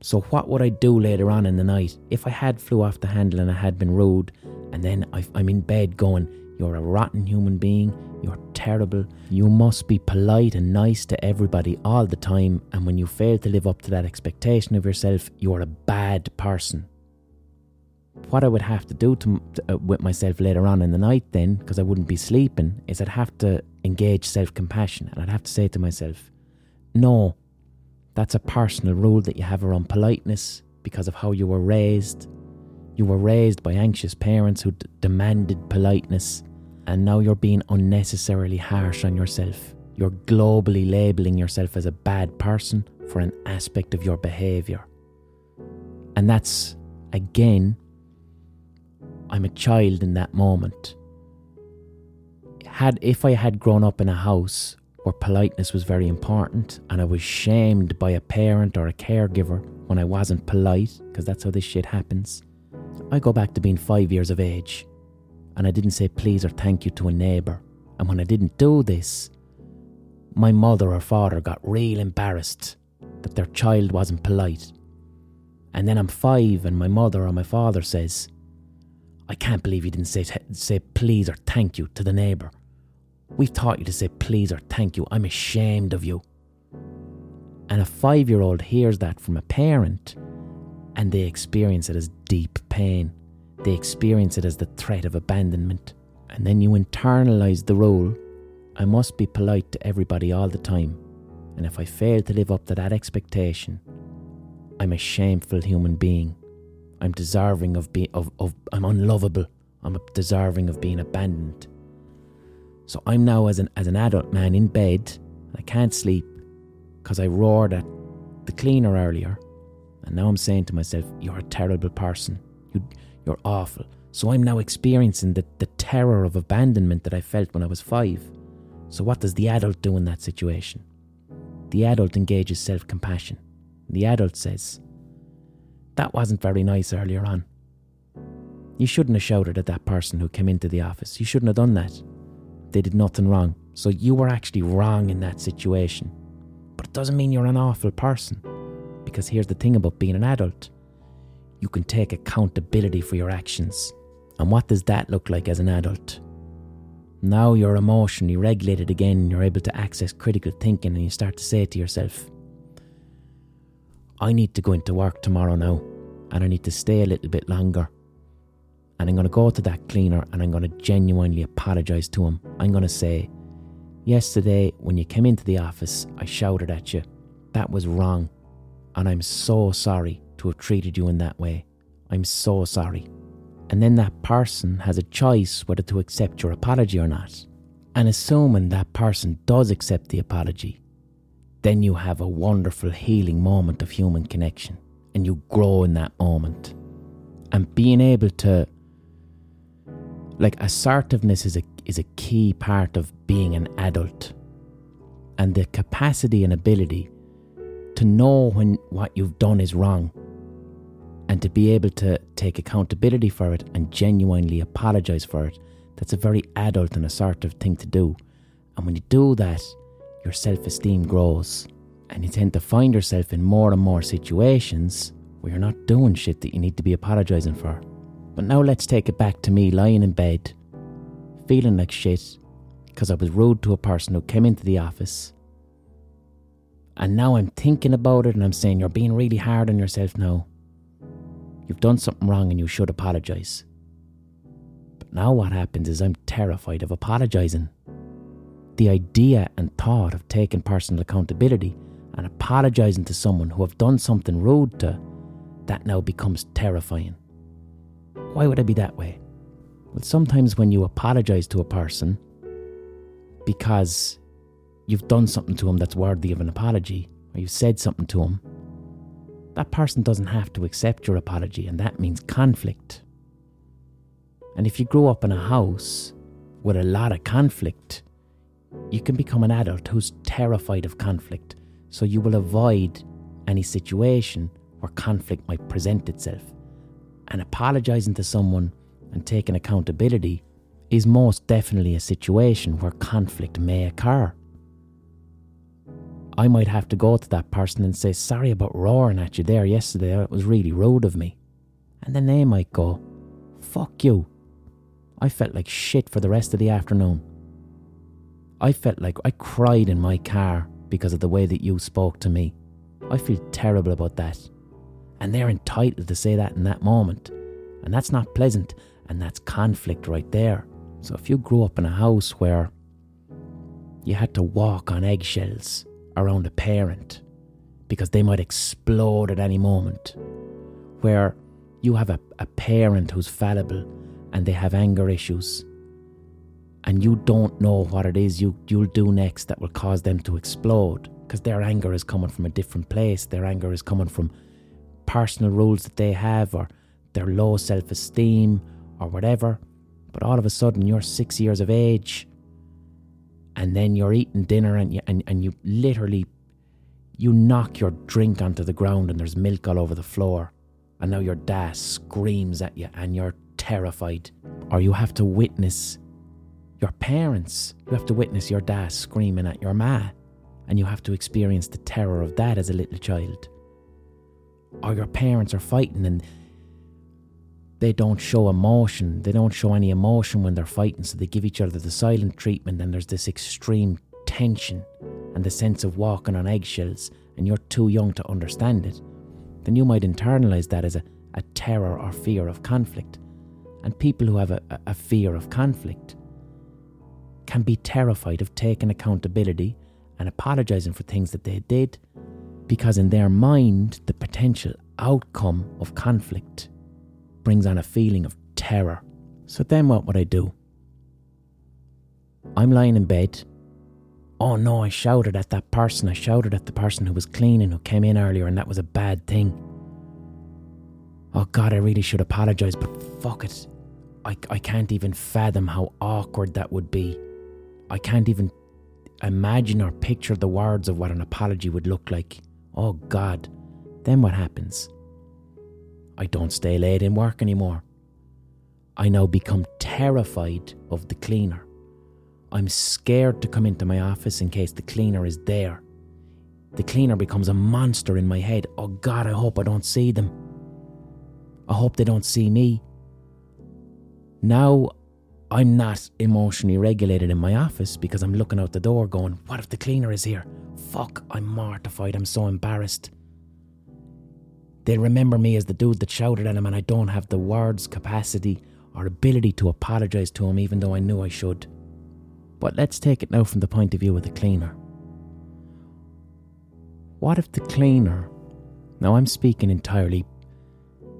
So, what would I do later on in the night if I had flew off the handle and I had been rude, and then I'm in bed going, You're a rotten human being, you're terrible, you must be polite and nice to everybody all the time, and when you fail to live up to that expectation of yourself, you're a bad person. What I would have to do to, uh, with myself later on in the night, then, because I wouldn't be sleeping, is I'd have to engage self compassion, and I'd have to say to myself, No, that's a personal rule that you have around politeness because of how you were raised. You were raised by anxious parents who d- demanded politeness, and now you're being unnecessarily harsh on yourself. You're globally labeling yourself as a bad person for an aspect of your behaviour. And that's, again, I'm a child in that moment. Had if I had grown up in a house where politeness was very important and I was shamed by a parent or a caregiver when I wasn't polite, because that's how this shit happens. I go back to being five years of age and I didn't say please or thank you to a neighbour. And when I didn't do this, my mother or father got real embarrassed that their child wasn't polite. And then I'm five and my mother or my father says, I can't believe you didn't say, say please or thank you to the neighbour. We've taught you to say please or thank you. I'm ashamed of you. And a five year old hears that from a parent and they experience it as deep pain. They experience it as the threat of abandonment. And then you internalize the role I must be polite to everybody all the time. And if I fail to live up to that expectation, I'm a shameful human being. I'm deserving of being of, of I'm unlovable. I'm deserving of being abandoned. So I'm now as an as an adult man in bed. I can't sleep because I roared at the cleaner earlier, and now I'm saying to myself, "You're a terrible person. You you're awful." So I'm now experiencing the, the terror of abandonment that I felt when I was five. So what does the adult do in that situation? The adult engages self compassion. The adult says, That wasn't very nice earlier on. You shouldn't have shouted at that person who came into the office. You shouldn't have done that. They did nothing wrong. So you were actually wrong in that situation. But it doesn't mean you're an awful person. Because here's the thing about being an adult you can take accountability for your actions. And what does that look like as an adult? Now you're emotionally regulated again, you're able to access critical thinking, and you start to say to yourself, I need to go into work tomorrow now, and I need to stay a little bit longer and I'm going to go to that cleaner and I'm going to genuinely apologise to him. I'm going to say, Yesterday, when you came into the office, I shouted at you. That was wrong. And I'm so sorry to have treated you in that way. I'm so sorry. And then that person has a choice whether to accept your apology or not. And assuming that person does accept the apology, then you have a wonderful healing moment of human connection and you grow in that moment. And being able to like assertiveness is a is a key part of being an adult and the capacity and ability to know when what you've done is wrong and to be able to take accountability for it and genuinely apologize for it that's a very adult and assertive thing to do and when you do that your self-esteem grows and you tend to find yourself in more and more situations where you're not doing shit that you need to be apologizing for but now let's take it back to me lying in bed, feeling like shit because I was rude to a person who came into the office. And now I'm thinking about it and I'm saying, You're being really hard on yourself now. You've done something wrong and you should apologise. But now what happens is I'm terrified of apologising. The idea and thought of taking personal accountability and apologising to someone who have done something rude to, that now becomes terrifying. Why would I be that way? Well, sometimes when you apologize to a person because you've done something to them that's worthy of an apology, or you've said something to them, that person doesn't have to accept your apology, and that means conflict. And if you grow up in a house with a lot of conflict, you can become an adult who's terrified of conflict, so you will avoid any situation where conflict might present itself and apologizing to someone and taking accountability is most definitely a situation where conflict may occur. I might have to go to that person and say, Sorry about roaring at you there yesterday, it was really rude of me. And then they might go, Fuck you. I felt like shit for the rest of the afternoon. I felt like I cried in my car because of the way that you spoke to me. I feel terrible about that. And they're entitled to say that in that moment. And that's not pleasant, and that's conflict right there. So if you grew up in a house where you had to walk on eggshells around a parent because they might explode at any moment, where you have a, a parent who's fallible and they have anger issues, and you don't know what it is you, you'll do next that will cause them to explode because their anger is coming from a different place, their anger is coming from personal rules that they have or their low self esteem or whatever. But all of a sudden, you're six years of age, and then you're eating dinner, and you, and, and you literally you knock your drink onto the ground, and there's milk all over the floor, and now your dad screams at you, and you're terrified, or you have to witness your parents. You have to witness your dad screaming at your ma, and you have to experience the terror of that as a little child. Or your parents are fighting and they don't show emotion. They don't show any emotion when they're fighting, so they give each other the silent treatment, and there's this extreme tension and the sense of walking on eggshells, and you're too young to understand it. Then you might internalize that as a, a terror or fear of conflict. And people who have a, a fear of conflict can be terrified of taking accountability and apologizing for things that they did because, in their mind, the potential outcome of conflict brings on a feeling of terror. So then what would I do? I'm lying in bed. Oh no, I shouted at that person. I shouted at the person who was cleaning who came in earlier, and that was a bad thing. Oh God, I really should apologise, but fuck it. I, I can't even fathom how awkward that would be. I can't even imagine or picture the words of what an apology would look like. Oh God. Then what happens? I don't stay late in work anymore. I now become terrified of the cleaner. I'm scared to come into my office in case the cleaner is there. The cleaner becomes a monster in my head. Oh God, I hope I don't see them. I hope they don't see me. Now I'm not emotionally regulated in my office because I'm looking out the door going, What if the cleaner is here? Fuck, I'm mortified. I'm so embarrassed. They'll remember me as the dude that shouted at him, and I don't have the words, capacity, or ability to apologise to him, even though I knew I should. But let's take it now from the point of view of the cleaner. What if the cleaner, now I'm speaking entirely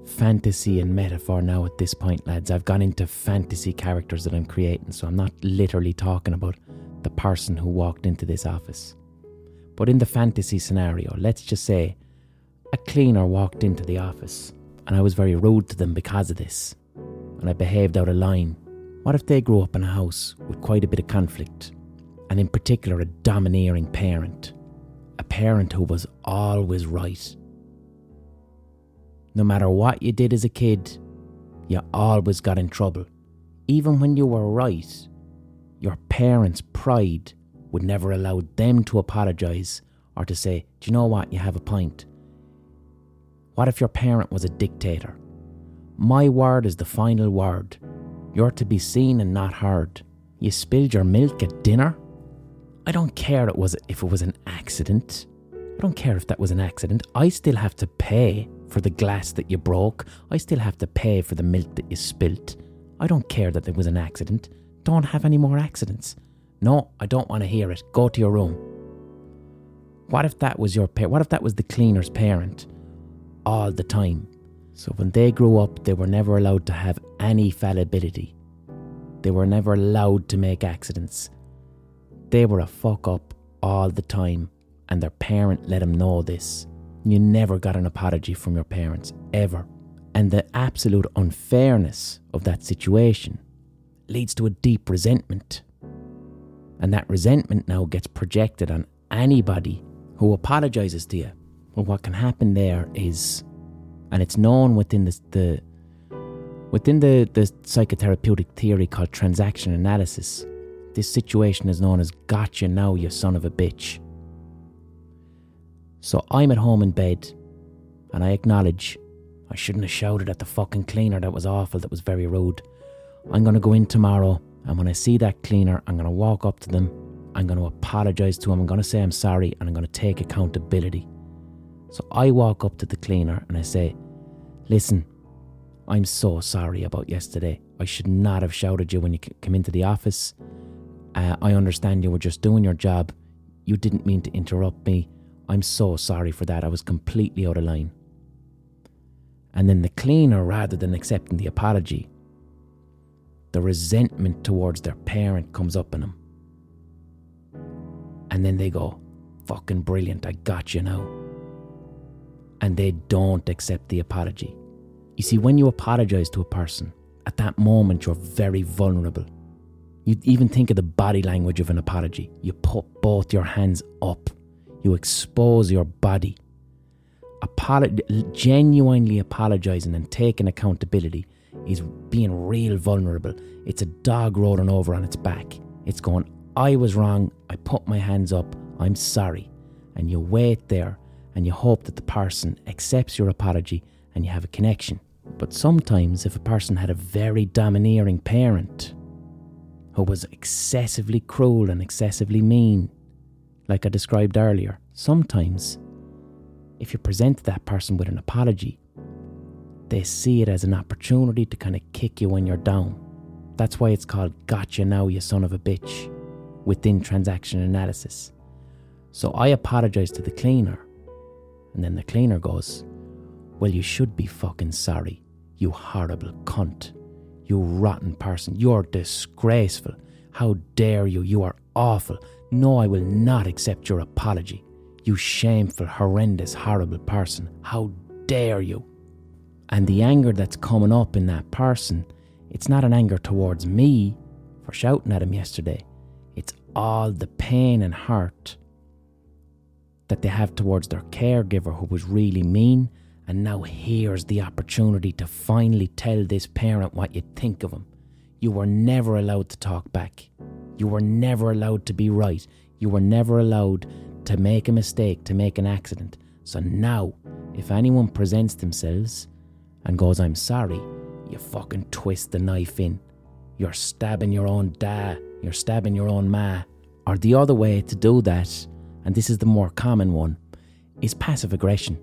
fantasy and metaphor now at this point, lads. I've gone into fantasy characters that I'm creating, so I'm not literally talking about the person who walked into this office. But in the fantasy scenario, let's just say a cleaner walked into the office, and I was very rude to them because of this, and I behaved out of line. What if they grew up in a house with quite a bit of conflict, and in particular, a domineering parent? A parent who was always right. No matter what you did as a kid, you always got in trouble. Even when you were right, your parents' pride would never allow them to apologise or to say, Do you know what? You have a point. What if your parent was a dictator? My word is the final word. You're to be seen and not heard. You spilled your milk at dinner? I don't care it was if it was an accident. I don't care if that was an accident. I still have to pay for the glass that you broke. I still have to pay for the milk that you spilt. I don't care that it was an accident. Don't have any more accidents. No, I don't want to hear it. Go to your room. What if that was your parent? What if that was the cleaner's parent? All the time. So when they grew up, they were never allowed to have any fallibility. They were never allowed to make accidents. They were a fuck up all the time, and their parent let them know this. You never got an apology from your parents, ever. And the absolute unfairness of that situation leads to a deep resentment. And that resentment now gets projected on anybody who apologizes to you. Well, what can happen there is, and it's known within the, the Within the, the psychotherapeutic theory called transaction analysis, this situation is known as gotcha now, you son of a bitch. So I'm at home in bed, and I acknowledge I shouldn't have shouted at the fucking cleaner. That was awful. That was very rude. I'm going to go in tomorrow, and when I see that cleaner, I'm going to walk up to them. I'm going to apologise to him. I'm going to say I'm sorry, and I'm going to take accountability. So I walk up to the cleaner and I say, Listen, I'm so sorry about yesterday. I should not have shouted you when you came into the office. Uh, I understand you were just doing your job. You didn't mean to interrupt me. I'm so sorry for that. I was completely out of line. And then the cleaner, rather than accepting the apology, the resentment towards their parent comes up in them. And then they go, fucking brilliant, I got you now. And they don't accept the apology. You see, when you apologize to a person, at that moment you're very vulnerable. You even think of the body language of an apology. You put both your hands up, you expose your body. Apolo- genuinely apologizing and taking accountability is being real vulnerable. It's a dog rolling over on its back. It's going, I was wrong. I put my hands up. I'm sorry. And you wait there and you hope that the person accepts your apology and you have a connection. But sometimes, if a person had a very domineering parent who was excessively cruel and excessively mean, like I described earlier, sometimes if you present that person with an apology, they see it as an opportunity to kind of kick you when you're down. That's why it's called Gotcha Now, you son of a bitch, within transaction analysis. So I apologize to the cleaner, and then the cleaner goes, well, you should be fucking sorry, you horrible cunt. You rotten person. You're disgraceful. How dare you? You are awful. No, I will not accept your apology. You shameful, horrendous, horrible person. How dare you? And the anger that's coming up in that person, it's not an anger towards me for shouting at him yesterday. It's all the pain and hurt that they have towards their caregiver who was really mean and now here's the opportunity to finally tell this parent what you think of him. You were never allowed to talk back. You were never allowed to be right. You were never allowed to make a mistake, to make an accident. So now, if anyone presents themselves and goes, I'm sorry, you fucking twist the knife in. You're stabbing your own da, you're stabbing your own ma. Or the other way to do that, and this is the more common one, is passive aggression.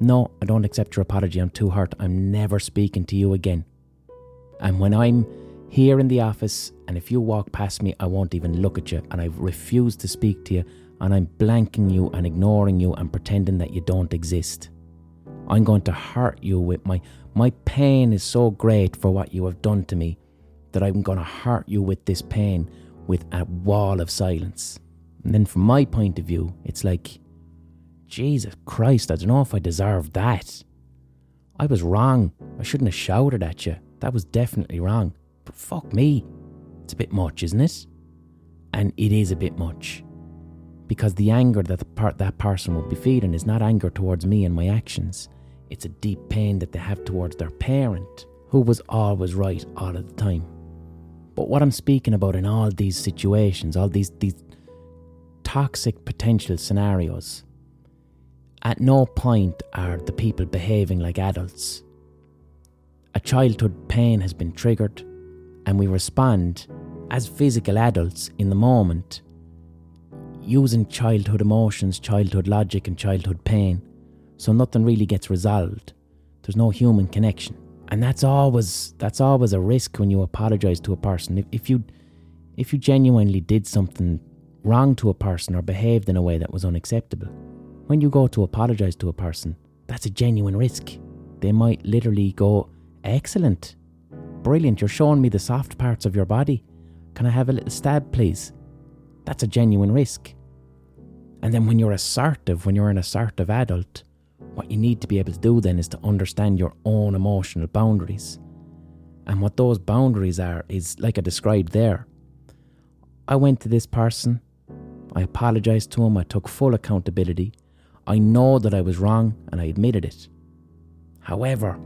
No, I don't accept your apology. I'm too hurt. I'm never speaking to you again. And when I'm here in the office, and if you walk past me, I won't even look at you, and I refuse to speak to you, and I'm blanking you and ignoring you and pretending that you don't exist. I'm going to hurt you with my my pain is so great for what you have done to me that I'm going to hurt you with this pain with a wall of silence. And then from my point of view, it's like Jesus Christ, I don't know if I deserve that. I was wrong. I shouldn't have shouted at you. That was definitely wrong. But fuck me. It's a bit much, isn't it? And it is a bit much. Because the anger that the part that person will be feeling is not anger towards me and my actions. It's a deep pain that they have towards their parent, who was always right all of the time. But what I'm speaking about in all these situations, all these these toxic potential scenarios, at no point are the people behaving like adults. A childhood pain has been triggered, and we respond as physical adults in the moment, using childhood emotions, childhood logic, and childhood pain. So nothing really gets resolved. There's no human connection. And that's always that's always a risk when you apologize to a person. If, if you if you genuinely did something wrong to a person or behaved in a way that was unacceptable, when you go to apologise to a person, that's a genuine risk. They might literally go, Excellent, brilliant, you're showing me the soft parts of your body. Can I have a little stab, please? That's a genuine risk. And then when you're assertive, when you're an assertive adult, what you need to be able to do then is to understand your own emotional boundaries. And what those boundaries are is like I described there. I went to this person, I apologised to him, I took full accountability, I know that I was wrong and I admitted it. However,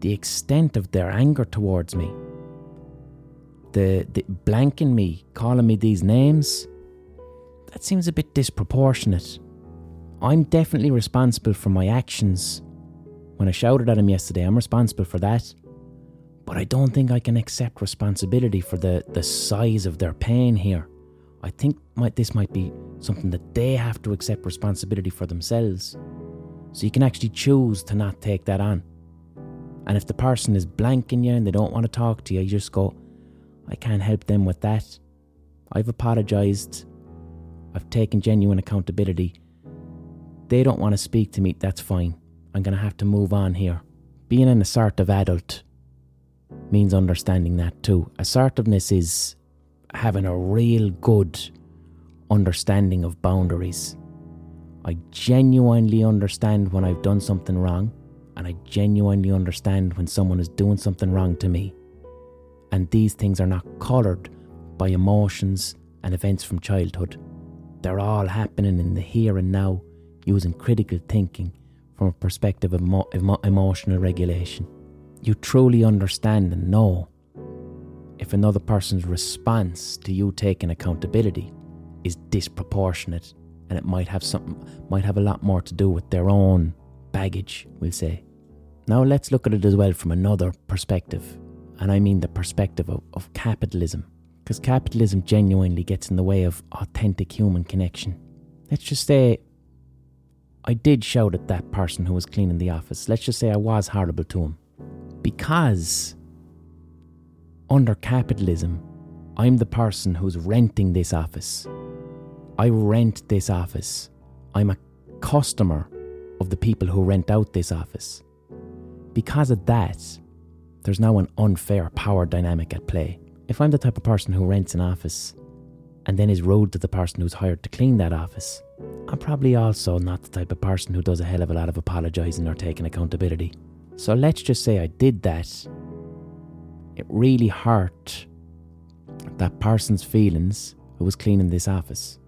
the extent of their anger towards me, the, the blanking me, calling me these names, that seems a bit disproportionate. I'm definitely responsible for my actions. When I shouted at him yesterday, I'm responsible for that. But I don't think I can accept responsibility for the, the size of their pain here. I think might, this might be something that they have to accept responsibility for themselves. So you can actually choose to not take that on. And if the person is blanking you and they don't want to talk to you, you just go, I can't help them with that. I've apologised. I've taken genuine accountability. They don't want to speak to me, that's fine. I'm going to have to move on here. Being an assertive adult means understanding that too. Assertiveness is having a real good understanding of boundaries. I genuinely understand when I've done something wrong, and I genuinely understand when someone is doing something wrong to me. And these things are not coloured by emotions and events from childhood. They're all happening in the here and now using critical thinking from a perspective of emo- emo- emotional regulation. You truly understand and know if another person's response to you taking accountability is disproportionate and it might have something might have a lot more to do with their own baggage, we'll say. Now let's look at it as well from another perspective, and I mean the perspective of, of capitalism. Because capitalism genuinely gets in the way of authentic human connection. Let's just say I did shout at that person who was cleaning the office. Let's just say I was horrible to him. Because under capitalism, I'm the person who's renting this office. I rent this office. I'm a customer of the people who rent out this office. Because of that, there's now an unfair power dynamic at play. If I'm the type of person who rents an office and then is rude to the person who's hired to clean that office, I'm probably also not the type of person who does a hell of a lot of apologising or taking accountability. So let's just say I did that it really hurt that person's feelings who was cleaning this office.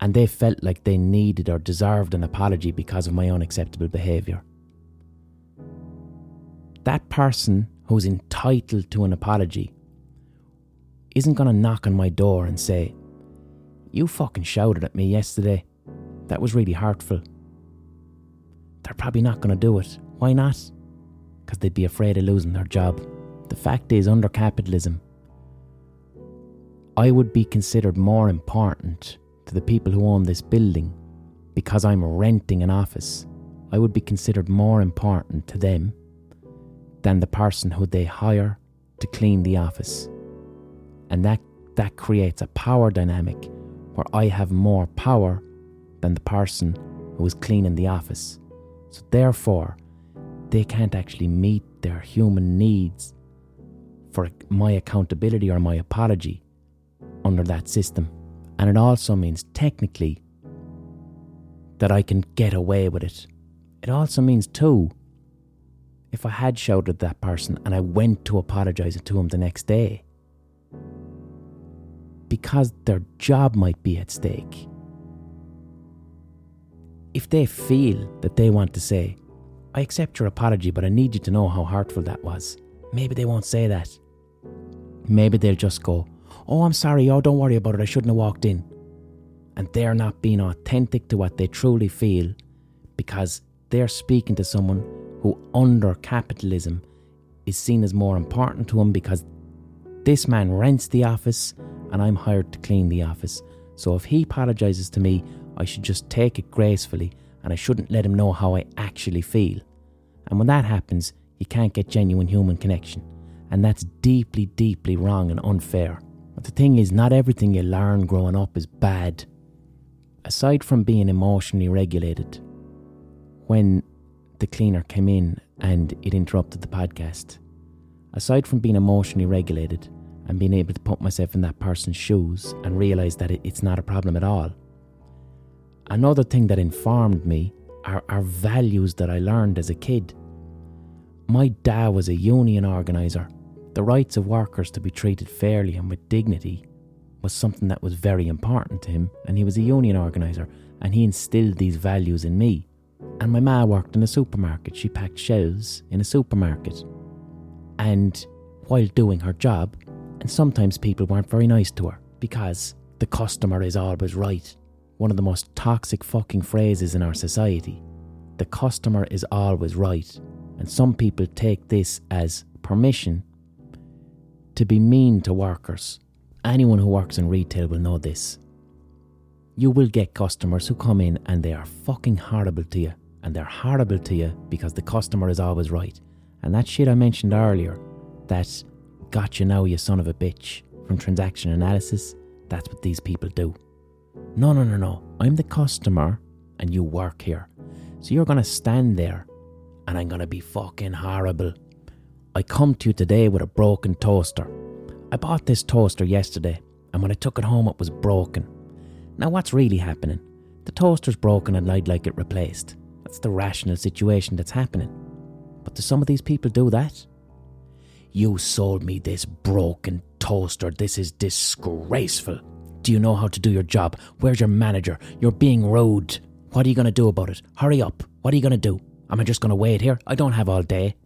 And they felt like they needed or deserved an apology because of my unacceptable behaviour. That person who's entitled to an apology isn't going to knock on my door and say, You fucking shouted at me yesterday. That was really hurtful. They're probably not going to do it. Why not? Because they'd be afraid of losing their job. The fact is, under capitalism, I would be considered more important to the people who own this building because I'm renting an office. I would be considered more important to them than the person who they hire to clean the office. And that, that creates a power dynamic where I have more power than the person who is cleaning the office. So, therefore, they can't actually meet their human needs for my accountability or my apology under that system. And it also means technically that I can get away with it. It also means, too, if I had shouted at that person and I went to apologise to him the next day, because their job might be at stake. If they feel that they want to say, I accept your apology, but I need you to know how hurtful that was, maybe they won't say that. Maybe they'll just go, Oh, I'm sorry, oh, don't worry about it, I shouldn't have walked in. And they're not being authentic to what they truly feel because they're speaking to someone who, under capitalism, is seen as more important to them because this man rents the office and I'm hired to clean the office. So if he apologises to me, I should just take it gracefully and I shouldn't let him know how I actually feel. And when that happens, you can't get genuine human connection. And that's deeply, deeply wrong and unfair. But the thing is, not everything you learn growing up is bad. Aside from being emotionally regulated, when the cleaner came in and it interrupted the podcast, aside from being emotionally regulated and being able to put myself in that person's shoes and realize that it's not a problem at all, another thing that informed me are, are values that I learned as a kid. My dad was a union organiser the rights of workers to be treated fairly and with dignity was something that was very important to him, and he was a union organiser, and he instilled these values in me. And my ma worked in a supermarket. She packed shelves in a supermarket. And while doing her job, and sometimes people weren't very nice to her because the customer is always right. One of the most toxic fucking phrases in our society. The customer is always right. And some people take this as permission to be mean to workers. Anyone who works in retail will know this. You will get customers who come in and they are fucking horrible to you. And they're horrible to you because the customer is always right. And that shit I mentioned earlier, that got you now, you son of a bitch, from transaction analysis, that's what these people do. No, no, no, no. I'm the customer and you work here. So you're going to stand there and I'm going to be fucking horrible. I come to you today with a broken toaster. I bought this toaster yesterday and when I took it home, it was broken. Now, what's really happening? The toaster's broken and I'd like it replaced. That's the rational situation that's happening. But do some of these people do that? You sold me this broken toaster. This is disgraceful. Do you know how to do your job? Where's your manager? You're being rude. What are you going to do about it? Hurry up. What are you going to do? Am I just going to wait here? I don't have all day.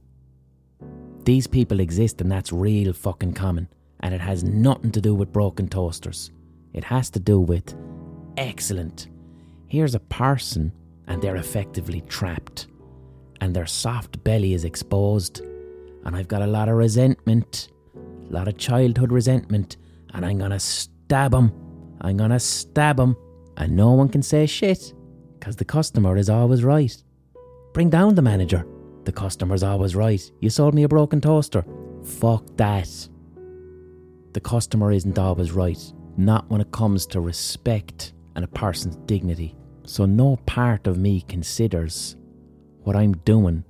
These people exist and that's real fucking common. And it has nothing to do with broken toasters. It has to do with excellent. Here's a person and they're effectively trapped. And their soft belly is exposed. And I've got a lot of resentment, a lot of childhood resentment. And I'm gonna stab them. I'm gonna stab them. And no one can say shit because the customer is always right. Bring down the manager. The customer's always right. You sold me a broken toaster. Fuck that. The customer isn't always right, not when it comes to respect and a person's dignity. So no part of me considers what I'm doing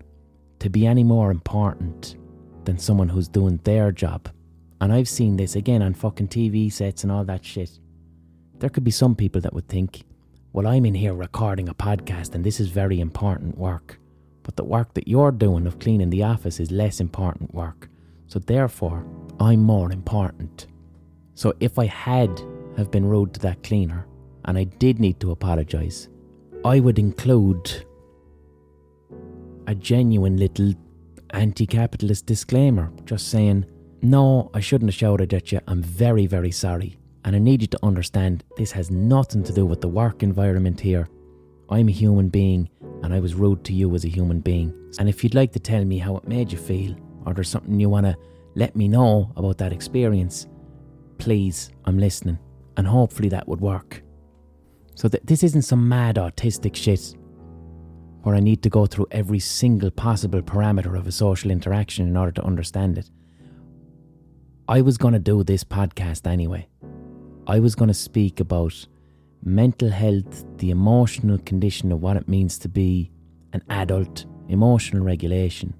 to be any more important than someone who's doing their job. And I've seen this again on fucking TV sets and all that shit. There could be some people that would think, well, I'm in here recording a podcast and this is very important work. But the work that you're doing of cleaning the office is less important work. So therefore, I'm more important. So if I had have been rude to that cleaner, and I did need to apologise, I would include a genuine little anti capitalist disclaimer, just saying, No, I shouldn't have shouted at you. I'm very, very sorry. And I need you to understand this has nothing to do with the work environment here. I'm a human being and I was rude to you as a human being. And if you'd like to tell me how it made you feel, or there's something you want to let me know about that experience, please, I'm listening. And hopefully that would work. So th- this isn't some mad autistic shit where I need to go through every single possible parameter of a social interaction in order to understand it. I was going to do this podcast anyway. I was going to speak about mental health, the emotional condition of what it means to be an adult, emotional regulation.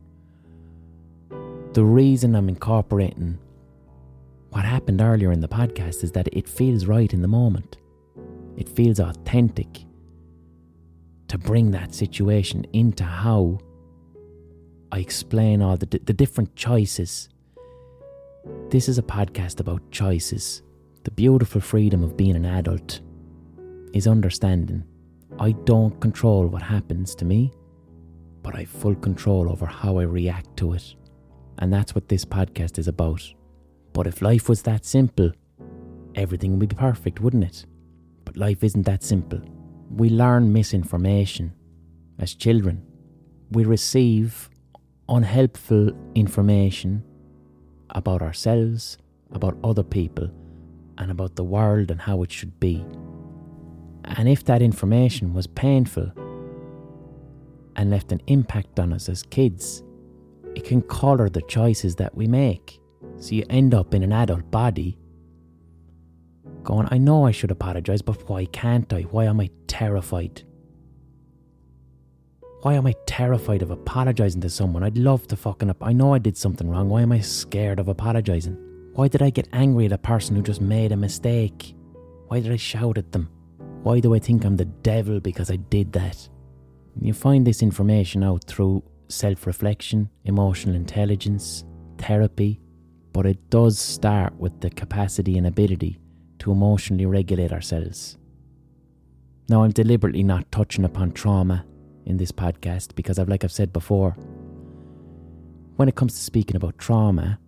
The reason I'm incorporating what happened earlier in the podcast is that it feels right in the moment. It feels authentic to bring that situation into how I explain all the, the different choices. This is a podcast about choices. The beautiful freedom of being an adult is understanding I don't control what happens to me, but I have full control over how I react to it. And that's what this podcast is about. But if life was that simple, everything would be perfect, wouldn't it? But life isn't that simple. We learn misinformation as children. We receive unhelpful information about ourselves, about other people, and about the world and how it should be. And if that information was painful and left an impact on us as kids, it can colour the choices that we make. So you end up in an adult body going, I know I should apologise, but why can't I? Why am I terrified? Why am I terrified of apologising to someone? I'd love to fucking up. I know I did something wrong. Why am I scared of apologising? Why did I get angry at a person who just made a mistake? Why did I shout at them? Why do I think I'm the devil because I did that? You find this information out through self reflection, emotional intelligence, therapy, but it does start with the capacity and ability to emotionally regulate ourselves. Now, I'm deliberately not touching upon trauma in this podcast because I've like I've said before, when it comes to speaking about trauma,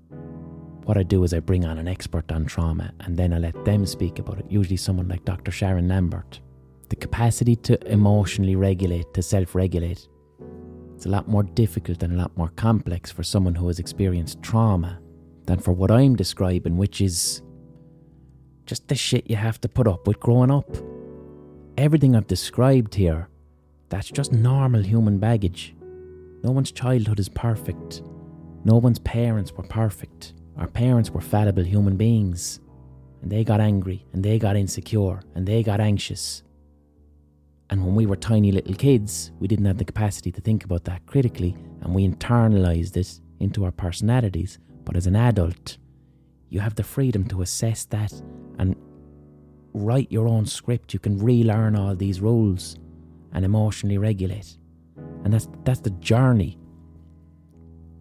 what I do is I bring on an expert on trauma and then I let them speak about it, usually someone like Dr. Sharon Lambert. The capacity to emotionally regulate, to self regulate, it's a lot more difficult and a lot more complex for someone who has experienced trauma than for what I'm describing, which is just the shit you have to put up with growing up. Everything I've described here, that's just normal human baggage. No one's childhood is perfect. No one's parents were perfect. Our parents were fallible human beings, and they got angry, and they got insecure, and they got anxious. And when we were tiny little kids, we didn't have the capacity to think about that critically, and we internalized it into our personalities. But as an adult, you have the freedom to assess that and write your own script. You can relearn all these rules and emotionally regulate. And that's that's the journey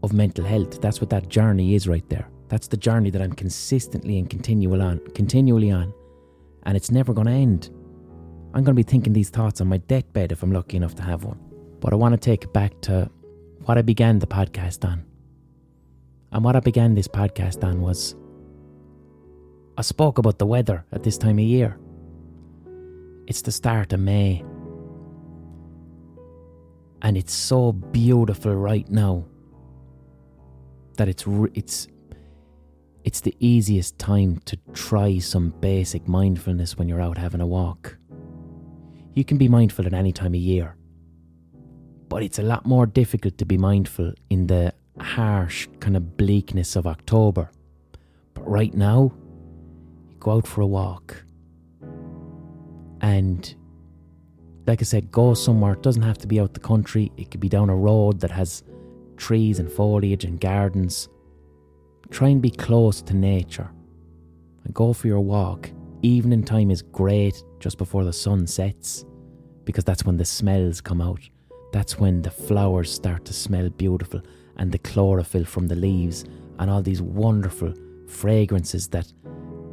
of mental health. That's what that journey is right there. That's the journey that I'm consistently and continual on, continually on, and it's never going to end. I'm going to be thinking these thoughts on my deathbed if I'm lucky enough to have one. But I want to take it back to what I began the podcast on. And what I began this podcast on was I spoke about the weather at this time of year. It's the start of May. And it's so beautiful right now that it's it's it's the easiest time to try some basic mindfulness when you're out having a walk. You can be mindful at any time of year, but it's a lot more difficult to be mindful in the harsh kind of bleakness of October. But right now, you go out for a walk and like I said, go somewhere. It doesn't have to be out the country. It could be down a road that has trees and foliage and gardens. Try and be close to nature and go for your walk. Evening time is great just before the sun sets because that's when the smells come out. That's when the flowers start to smell beautiful and the chlorophyll from the leaves and all these wonderful fragrances that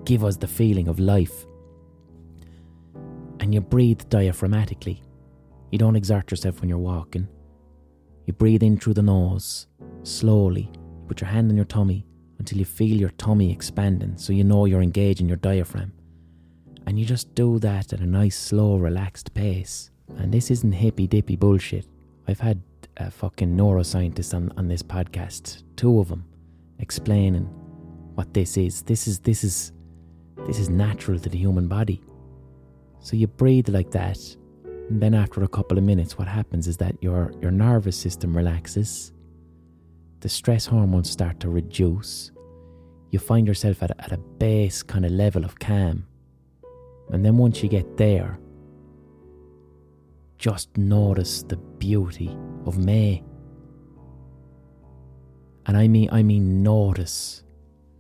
give us the feeling of life. And you breathe diaphragmatically. You don't exert yourself when you're walking. You breathe in through the nose, slowly. You put your hand on your tummy until you feel your tummy expanding so you know you're engaging your diaphragm. And you just do that at a nice, slow, relaxed pace. And this isn't hippy dippy bullshit. I've had a fucking neuroscientist on, on this podcast, two of them, explaining what this is. This is this is this is natural to the human body. So you breathe like that and then after a couple of minutes, what happens is that your, your nervous system relaxes, the stress hormones start to reduce, you find yourself at a, at a base kind of level of calm. And then once you get there, just notice the beauty of May. And I mean I mean notice.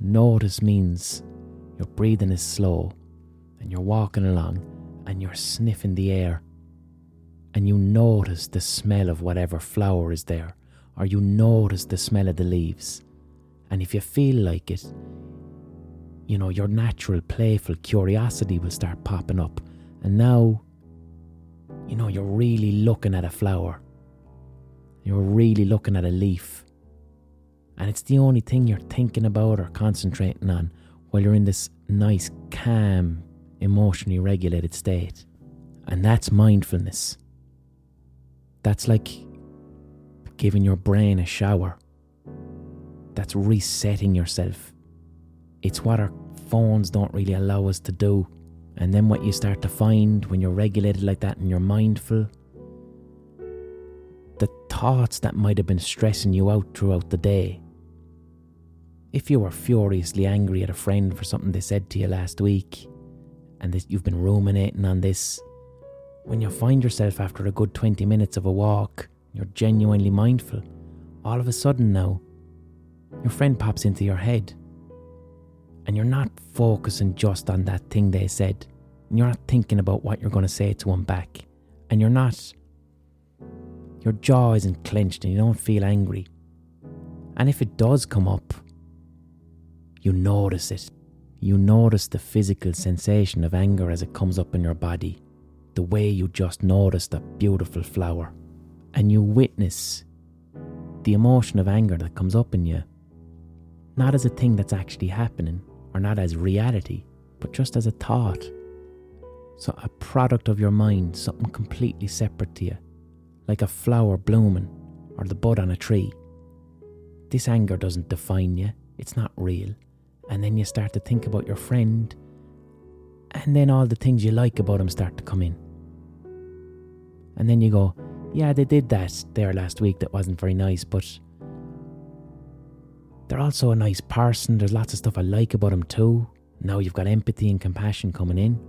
Notice means your breathing is slow and you're walking along and you're sniffing the air and you notice the smell of whatever flower is there, or you notice the smell of the leaves. And if you feel like it, you know, your natural playful curiosity will start popping up. And now, you know, you're really looking at a flower. You're really looking at a leaf. And it's the only thing you're thinking about or concentrating on while you're in this nice, calm, emotionally regulated state. And that's mindfulness. That's like giving your brain a shower. That's resetting yourself. It's what our phones don't really allow us to do. And then what you start to find when you're regulated like that and you're mindful, the thoughts that might have been stressing you out throughout the day. If you were furiously angry at a friend for something they said to you last week, and you've been ruminating on this, when you find yourself after a good 20 minutes of a walk, you're genuinely mindful, all of a sudden now, your friend pops into your head. And you're not focusing just on that thing they said. And you're not thinking about what you're going to say to them back. And you're not. Your jaw isn't clenched and you don't feel angry. And if it does come up, you notice it. You notice the physical sensation of anger as it comes up in your body the way you just noticed a beautiful flower. And you witness the emotion of anger that comes up in you, not as a thing that's actually happening or not as reality, but just as a thought. So, a product of your mind, something completely separate to you, like a flower blooming or the bud on a tree. This anger doesn't define you, it's not real. And then you start to think about your friend, and then all the things you like about him start to come in. And then you go, yeah, they did that there last week that wasn't very nice, but they're also a nice person. There's lots of stuff I like about them too. Now you've got empathy and compassion coming in.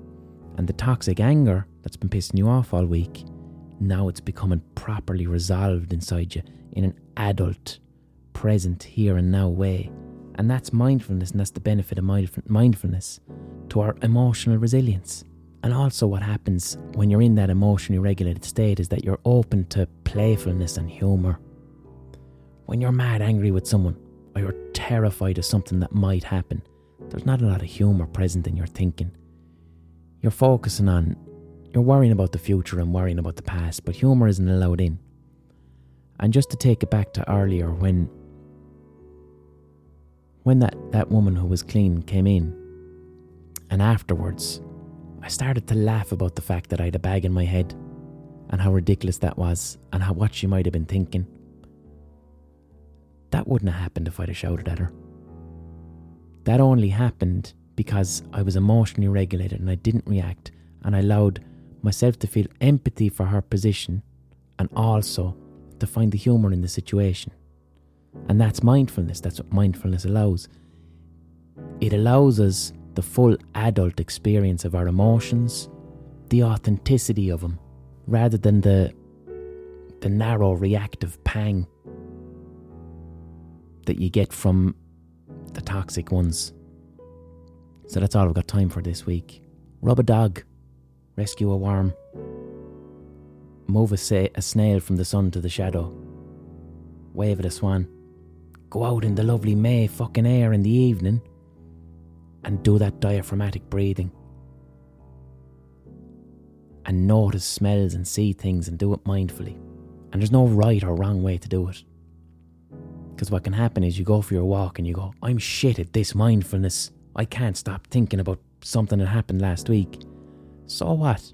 And the toxic anger that's been pissing you off all week, now it's becoming properly resolved inside you in an adult, present, here and now way. And that's mindfulness, and that's the benefit of mindfulness to our emotional resilience. And also, what happens when you're in that emotionally regulated state is that you're open to playfulness and humour. When you're mad angry with someone, or you're terrified of something that might happen, there's not a lot of humour present in your thinking. You're focusing on, you're worrying about the future and worrying about the past, but humour isn't allowed in. And just to take it back to earlier, when when that, that woman who was clean came in, and afterwards, I started to laugh about the fact that I had a bag in my head and how ridiculous that was and how what she might have been thinking. That wouldn't have happened if I'd have shouted at her. That only happened because I was emotionally regulated and I didn't react and I allowed myself to feel empathy for her position and also to find the humour in the situation. And that's mindfulness. That's what mindfulness allows. It allows us the full adult experience of our emotions, the authenticity of them, rather than the, the narrow reactive pang that you get from the toxic ones. So that's all I've got time for this week. Rub a dog, rescue a worm, move a, sa- a snail from the sun to the shadow, wave at a swan, go out in the lovely May fucking air in the evening and do that diaphragmatic breathing. And notice smells and see things and do it mindfully. And there's no right or wrong way to do it. Because what can happen is you go for your walk and you go, I'm shit at this mindfulness. I can't stop thinking about something that happened last week. So what?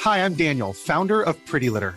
Hi, I'm Daniel, founder of Pretty Litter.